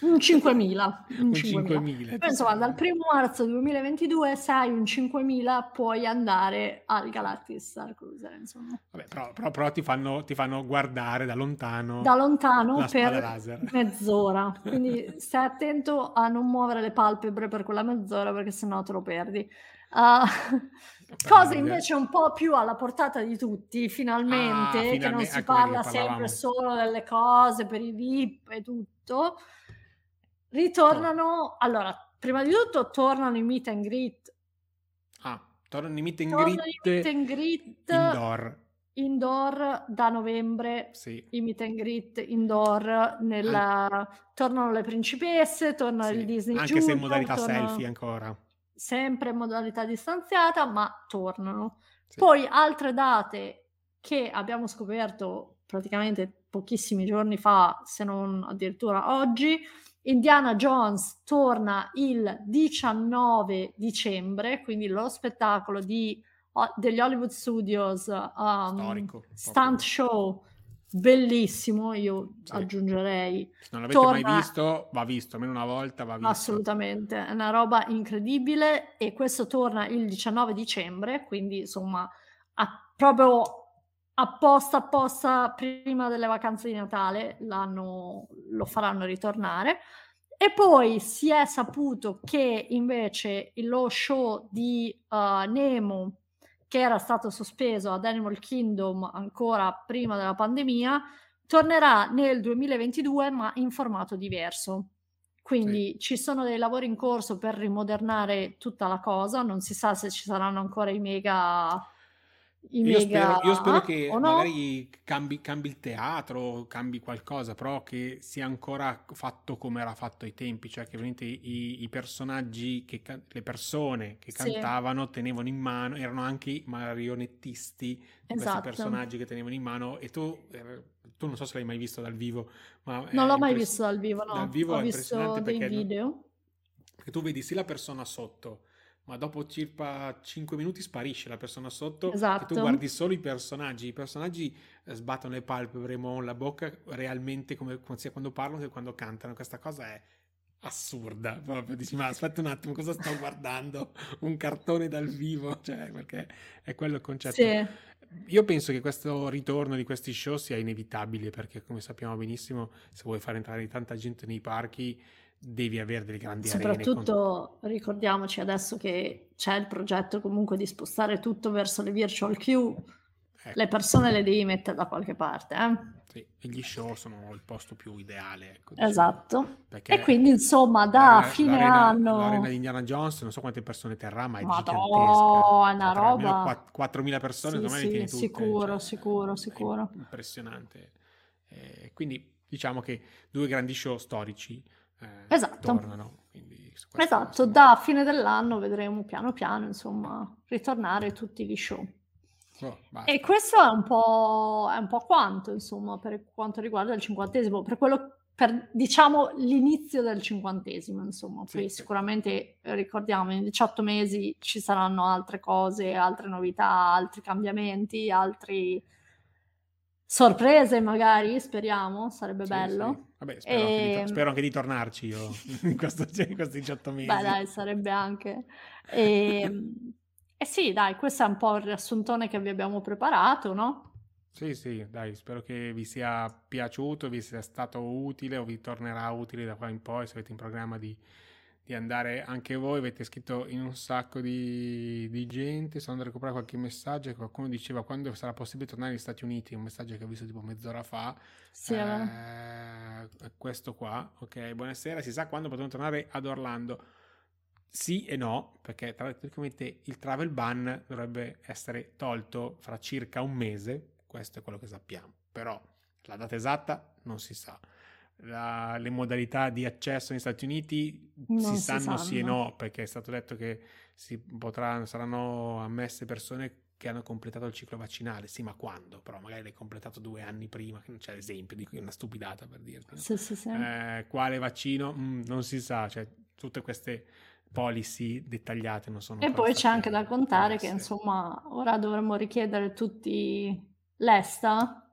un 5.000. Un 5.000. Insomma, dal primo marzo 2022, se hai un 5.000, puoi andare al Galactic Star Cruiser. Insomma. Vabbè, però, però, però ti, fanno, ti, fanno, guardare da lontano. Da lontano per laser. mezz'ora. Quindi stai attento a non muovere le palpebre per quella mezz'ora, perché sennò te lo perdi. Uh, Cosa invece un po' più alla portata di tutti, finalmente, ah, finalmente che non si parla sempre solo delle cose per i VIP e tutto Ritornano, allora, prima di tutto tornano i meet and greet. Ah, tornano i meet and, greet, i meet and greet indoor. Indoor da novembre, sì. i meet and greet indoor, nella... An- tornano le principesse, torna sì. il Disney Anche Junior, se in modalità selfie ancora. Sempre in modalità distanziata, ma tornano. Sì. Poi altre date che abbiamo scoperto praticamente pochissimi giorni fa, se non addirittura oggi, Indiana Jones torna il 19 dicembre, quindi lo spettacolo di, degli Hollywood Studios um, Storico, Stunt Show bellissimo, io sì. aggiungerei. Se non l'avete torna... mai visto, va visto, almeno una volta va visto. Assolutamente, è una roba incredibile e questo torna il 19 dicembre, quindi insomma a, proprio apposta apposta prima delle vacanze di Natale lo faranno ritornare. E poi si è saputo che invece lo show di uh, Nemo, che era stato sospeso ad Animal Kingdom ancora prima della pandemia, tornerà nel 2022 ma in formato diverso. Quindi sì. ci sono dei lavori in corso per rimodernare tutta la cosa, non si sa se ci saranno ancora i mega io spero, io spero, che no? magari cambi, cambi, il teatro, cambi qualcosa, però che sia ancora fatto come era fatto ai tempi, cioè che veramente i, i personaggi, che, le persone che sì. cantavano tenevano in mano, erano anche i marionettisti esatto. questi personaggi che tenevano in mano e tu, eh, tu non so se l'hai mai visto dal vivo, ma... Non l'ho mai visto dal vivo, no. Dal vivo Ho visto dei video. Perché tu vedi sì la persona sotto, ma dopo circa 5 minuti sparisce la persona sotto esatto. e tu guardi solo i personaggi. I personaggi eh, sbattono le palpebre, muovono la bocca realmente come, sia quando parlano che quando cantano. Questa cosa è assurda. Proprio dici, ma aspetta un attimo, cosa sto guardando? Un cartone dal vivo? Cioè, perché è quello il concetto. Sì. Io penso che questo ritorno di questi show sia inevitabile perché, come sappiamo benissimo, se vuoi far entrare tanta gente nei parchi, devi avere delle grandi Soprattutto con... ricordiamoci adesso che c'è il progetto comunque di spostare tutto verso le virtual queue, ecco. le persone le devi mettere da qualche parte. Eh? Sì, e gli show sono il posto più ideale. Ecco, diciamo. Esatto. e quindi insomma da l'arena, fine l'arena, anno... L'arena di Indiana Jones non so quante persone terrà, ma è Madonna, gigantesca. una roba... 4.000 persone, sì, sì, sicuro, cioè, sicuro, sicuro. Impressionante. Eh, quindi diciamo che due grandi show storici eh, esatto. tornano. esatto, da fine dell'anno vedremo piano piano, insomma, ritornare tutti gli show. Oh, e questo è un, po', è un po' quanto, insomma, per quanto riguarda il cinquantesimo, per quello per diciamo l'inizio del cinquantesimo, insomma. Poi sì, sicuramente ricordiamo in 18 mesi ci saranno altre cose, altre novità, altri cambiamenti, altri sorprese magari, speriamo, sarebbe sì, bello. Vabbè, spero, e... anche di, spero, anche di, tornarci io in, questo, in questi 18 mesi. Beh, dai, sarebbe anche. E, ehm, eh sì, dai, questo è un po' il riassuntone che vi abbiamo preparato, no? Sì, sì, dai, spero che vi sia piaciuto, vi sia stato utile o vi tornerà utile da qua in poi se avete in programma di, di andare anche voi. Avete scritto in un sacco di, di gente, sono andato a recuperare qualche messaggio qualcuno diceva quando sarà possibile tornare negli Stati Uniti, un messaggio che ho visto tipo mezz'ora fa. Sì, eh, questo qua, ok, buonasera, si sa quando potremo tornare ad Orlando. Sì e no, perché praticamente il travel ban dovrebbe essere tolto fra circa un mese, questo è quello che sappiamo, però la data esatta non si sa. La, le modalità di accesso negli Stati Uniti non si, sanno, sanno sì e no, perché è stato detto che si potrà, saranno ammesse persone che hanno completato il ciclo vaccinale. Sì, ma quando? Però magari l'hai completato due anni prima, che non c'è l'esempio di una stupidata per dirti. Sì, sì, sì. Eh, quale vaccino? Mm, non si sa, cioè tutte queste policy dettagliate non sono E poi c'è anche da contare che insomma ora dovremmo richiedere tutti l'ESTA.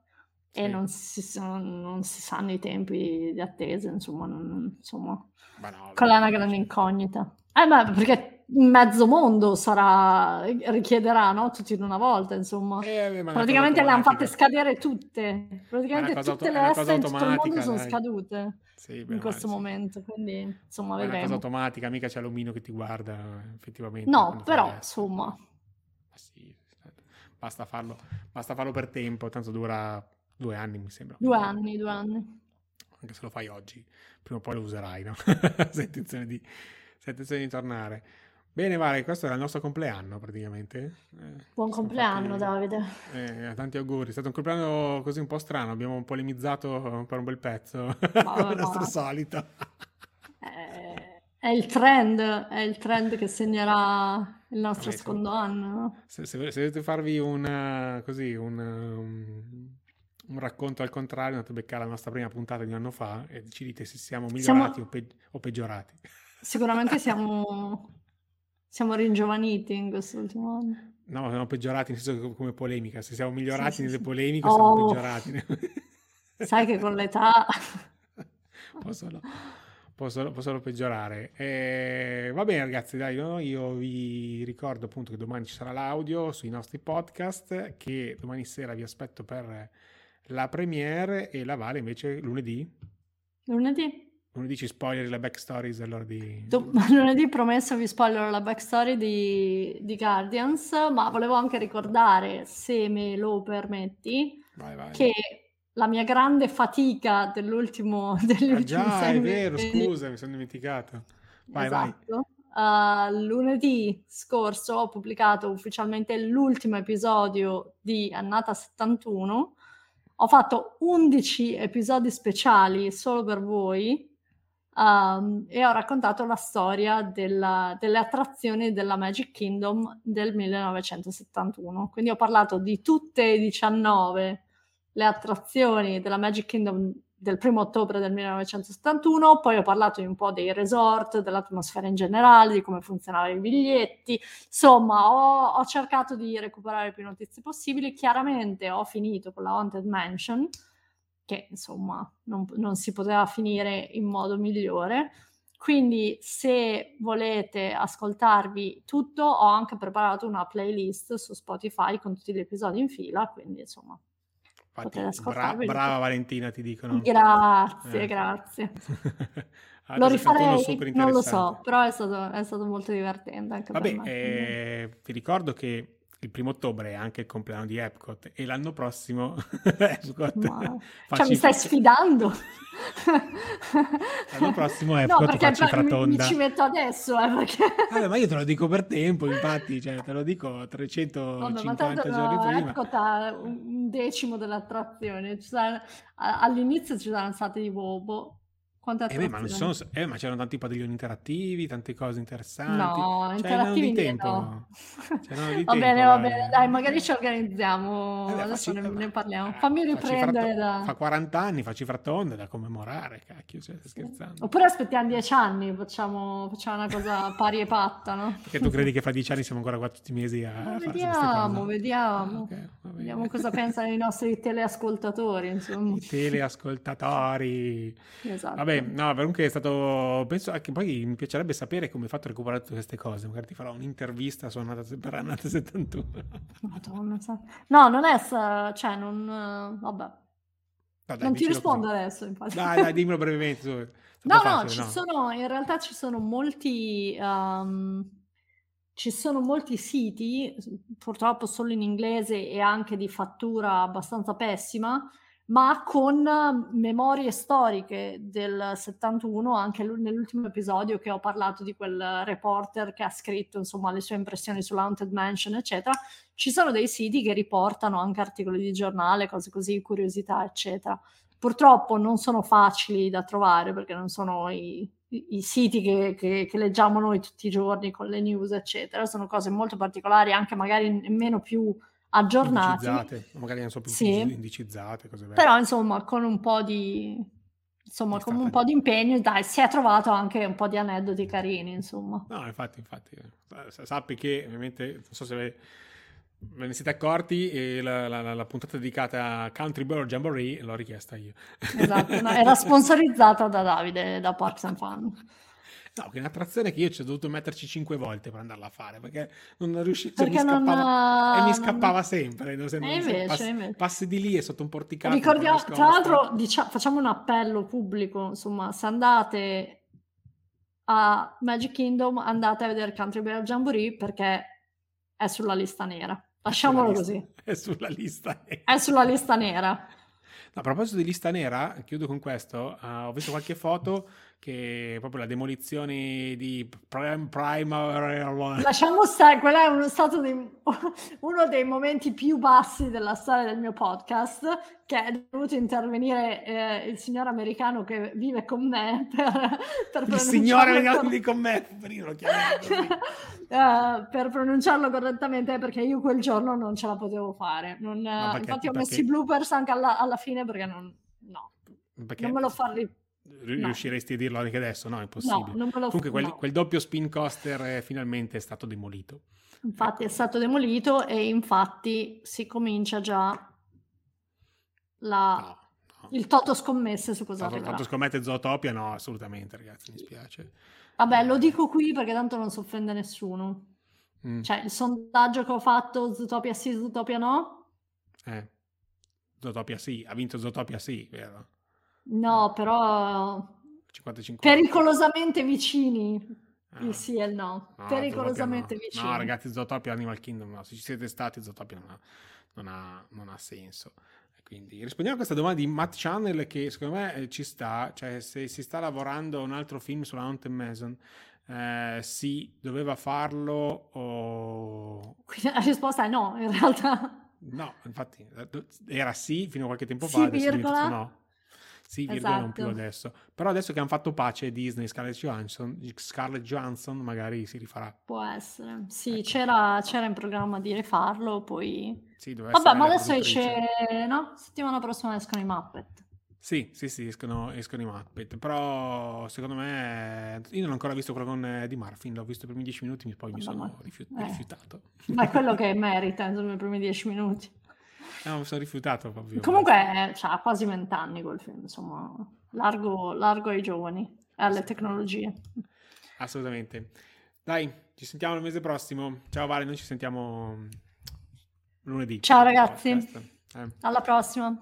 E non si, non si, sanno i tempi di attesa, insomma, non, insomma no, quella è una grande incognita. Eh beh, perché mezzo mondo sarà, richiederà, no? Tutti in una volta, insomma. Eh, Praticamente le hanno fatte scadere tutte. Praticamente tutte le ESTA in tutto il mondo sono scadute sì, in questo sì. momento, quindi insomma Ma vedremo. È una cosa automatica, mica c'è l'omino che ti guarda effettivamente. No, però insomma. Sì, basta farlo, basta farlo per tempo, tanto dura due anni mi sembra. Due anni, due anni. Anche se lo fai oggi, prima o poi lo userai, no? se hai intenzione di, intenzione di tornare. Bene, Vale, questo era il nostro compleanno praticamente. Eh, Buon compleanno, fatti, Davide. Eh, tanti auguri. È stato un compleanno così un po' strano. Abbiamo polemizzato per un bel pezzo. Ma, il nostro solito. Eh, è il trend, è il trend che segnerà il nostro Vabbè, secondo se, anno. Se, se, se, volete farvi una, così, un, um, un, racconto al contrario, andate a beccare la nostra prima puntata di un anno fa e ci dite se siamo migliorati siamo... O, pe- o peggiorati. Sicuramente siamo siamo ringiovaniti in quest'ultimo anno. No, siamo peggiorati nel senso che come polemica. Se siamo migliorati sì, nelle sì, polemiche, oh, siamo peggiorati. Sai che con l'età... può solo peggiorare. E, va bene ragazzi, dai, no? io vi ricordo appunto che domani ci sarà l'audio sui nostri podcast, che domani sera vi aspetto per la premiere e la Vale invece lunedì. Lunedì. Lunedì ci spoileri la backstory allora di... Do- lunedì promesso vi spoilerò la backstory di, di, Guardians, ma volevo anche ricordare, se me lo permetti, vai, vai. che la mia grande fatica dell'ultimo... Ah già, è vero, scusa, mi sono dimenticato. Vai, esatto. vai. Uh, lunedì scorso ho pubblicato ufficialmente l'ultimo episodio di Annata 71. Ho fatto 11 episodi speciali solo per voi Um, e ho raccontato la storia della, delle attrazioni della Magic Kingdom del 1971. Quindi ho parlato di tutte e 19 le attrazioni della Magic Kingdom del primo ottobre del 1971, poi ho parlato un po' dei resort, dell'atmosfera in generale, di come funzionavano i biglietti, insomma ho, ho cercato di recuperare più notizie possibili, chiaramente ho finito con la Haunted Mansion, che insomma non, non, si poteva finire in modo migliore. quindi se volete ascoltarvi tutto, ho anche preparato una playlist su Spotify con tutti gli episodi in fila, quindi insomma Infatti, bra- brava Valentina, ti dicono. Grazie, eh. grazie. ah, lo rifarei, non lo so, però è stato, è stato molto divertente anche Vabbè, eh, ti ricordo che il primo ottobre è anche il compleanno di Epcot e l'anno prossimo Epcot wow. cioè mi stai sfidando l'anno prossimo Epcot no, perché fa cifra tonda mi ci metto adesso eh, perché... Vabbè, ma io te lo dico per tempo infatti cioè, te lo dico 350 Vabbè, giorni no, prima Epcot ha un decimo dell'attrazione all'inizio ci sono stati di bobo quante eh beh, ma, sono, eh, ma, c'erano tanti padiglioni interattivi, tante cose interessanti. No, cioè, interattivi di tempo. No. Di va tempo, bene, va bene, dai, magari ci organizziamo. Eh Adesso ne, ne, parliamo. Eh, Fammi riprendere da... Fa 40 anni, facci fratonde da commemorare, cacchio, cioè, stai scherzando. Oppure aspettiamo 10 anni, facciamo, facciamo, una cosa pari e patta, no? Perché tu credi che fra 10 anni siamo ancora qua tutti i mesi a ma Vediamo, vediamo. Ah, okay, vediamo cosa pensano i nostri teleascoltatori, insomma. I teleascoltatori. Esatto. Vabbè, no, comunque è stato. Penso anche poi mi piacerebbe sapere come hai fatto a recuperare tutte queste cose. Magari ti farò un'intervista su Annata, per Annata 71. Madonna, no, non è. Cioè, non. Vabbè. No, dai, non ti rispondo così. adesso, infatti. Dai, dai, dimmelo brevemente. No, facile, no, ci no. sono, in realtà ci sono molti, um, ci sono molti siti, purtroppo solo in inglese e anche di fattura abbastanza pessima, ma con memorie storiche del 71, anche nell'ultimo episodio che ho parlato di quel reporter che ha scritto insomma le sue impressioni sull'Haunted Mansion, eccetera, ci sono dei siti che riportano anche articoli di giornale, cose così, curiosità, eccetera. Purtroppo non sono facili da trovare perché non sono i, i, i siti che, che, che, leggiamo noi tutti i giorni con le news, eccetera, sono cose molto particolari, anche magari nemmeno più aggiornati. Magari non so più sì. indicizzate, cose Però insomma con un po' di insomma con un po' di impegno dai, si è trovato anche un po' di aneddoti carini insomma. No, infatti, infatti, eh, sappi che ovviamente, non so se ve ne siete accorti, la, la, la, puntata dedicata a Country Bird Jamboree l'ho richiesta io. Esatto, no, era sponsorizzata da Davide, da Parks and Fun. No, che è un'attrazione che io ci ho dovuto metterci cinque volte per andarla a fare perché non riuscivo, cioè, mi scappava, e mi scappava sempre. No? Se, e invece, passi, passi di lì e sotto un porticato. Ricordiamo, tra l'altro, diciamo, facciamo un appello pubblico, insomma, se andate a Magic Kingdom andate a vedere Country Bear Jamboree perché è sulla lista nera. Lasciamolo lista, così. È sulla lista nera. È sulla lista nera. A proposito di lista nera, chiudo con questo, uh, ho visto qualche foto che proprio la demolizione di Prime Prime lasciamo stare quello è uno stato di, uno dei momenti più bassi della storia del mio podcast che è dovuto intervenire eh, il signor americano che vive con me per, per il signore americano vive con me poverino, uh, per pronunciarlo correttamente perché io quel giorno non ce la potevo fare. Non, no, perché, infatti ho messo i bloopers anche alla, alla fine perché non no. Perché... non me lo fa ripetere riusciresti no. a dirlo anche adesso? No, è impossibile. No, Comunque quel, no. quel, doppio spin coaster è finalmente è stato demolito. Infatti è stato demolito e infatti si comincia già la... il toto scommesse su cosa toto, toto scommette Zootopia? No, assolutamente ragazzi, mi spiace. Vabbè, lo dico qui perché tanto non si offende nessuno. Mm. Cioè, il sondaggio che ho fatto, Zootopia sì, Zootopia no? Eh, Zootopia sì, ha vinto Zootopia sì, vero? No, però 50-50. pericolosamente vicini. Ah. Il sì e il no. no pericolosamente no. vicini. No, ragazzi, Zootopia Animal Kingdom no. Se ci siete stati, Zootopia non ha, non ha, non ha senso. Quindi rispondiamo a questa domanda di Matt Channel che secondo me eh, ci sta, cioè se si sta lavorando a un altro film sulla Haunted Mason, eh, sì, doveva farlo o... Quindi la risposta è no, in realtà. No, infatti era sì fino a qualche tempo fa, sì, virgola, no. Sì, virgola esatto. non più esatto. adesso. Però adesso che hanno fatto pace Disney, Scarlett Johansson, Scarlett Johansson magari si rifarà. Può essere. Sì, ecco. c'era, c'era, in programma di rifarlo, poi... Sì, Vabbè, ma adesso esce... No? Settimana prossima escono i Muppet. Sì, sì, sì, escono, escono, i Muppet, però secondo me io non ho ancora visto quello con Eddie Murphy, l'ho visto per i primi dieci minuti, poi mi sono rifiut- eh. rifiutato. Ma è quello che merita, insomma, i primi dieci minuti. No, mi sono rifiutato proprio. Comunque cioè, ha quasi vent'anni quel film, insomma, largo, largo ai giovani. alle tecnologie. Assolutamente. Dai, ci sentiamo il mese prossimo. Ciao Vale, noi ci sentiamo lunedì. Ciao ragazzi, eh. alla prossima.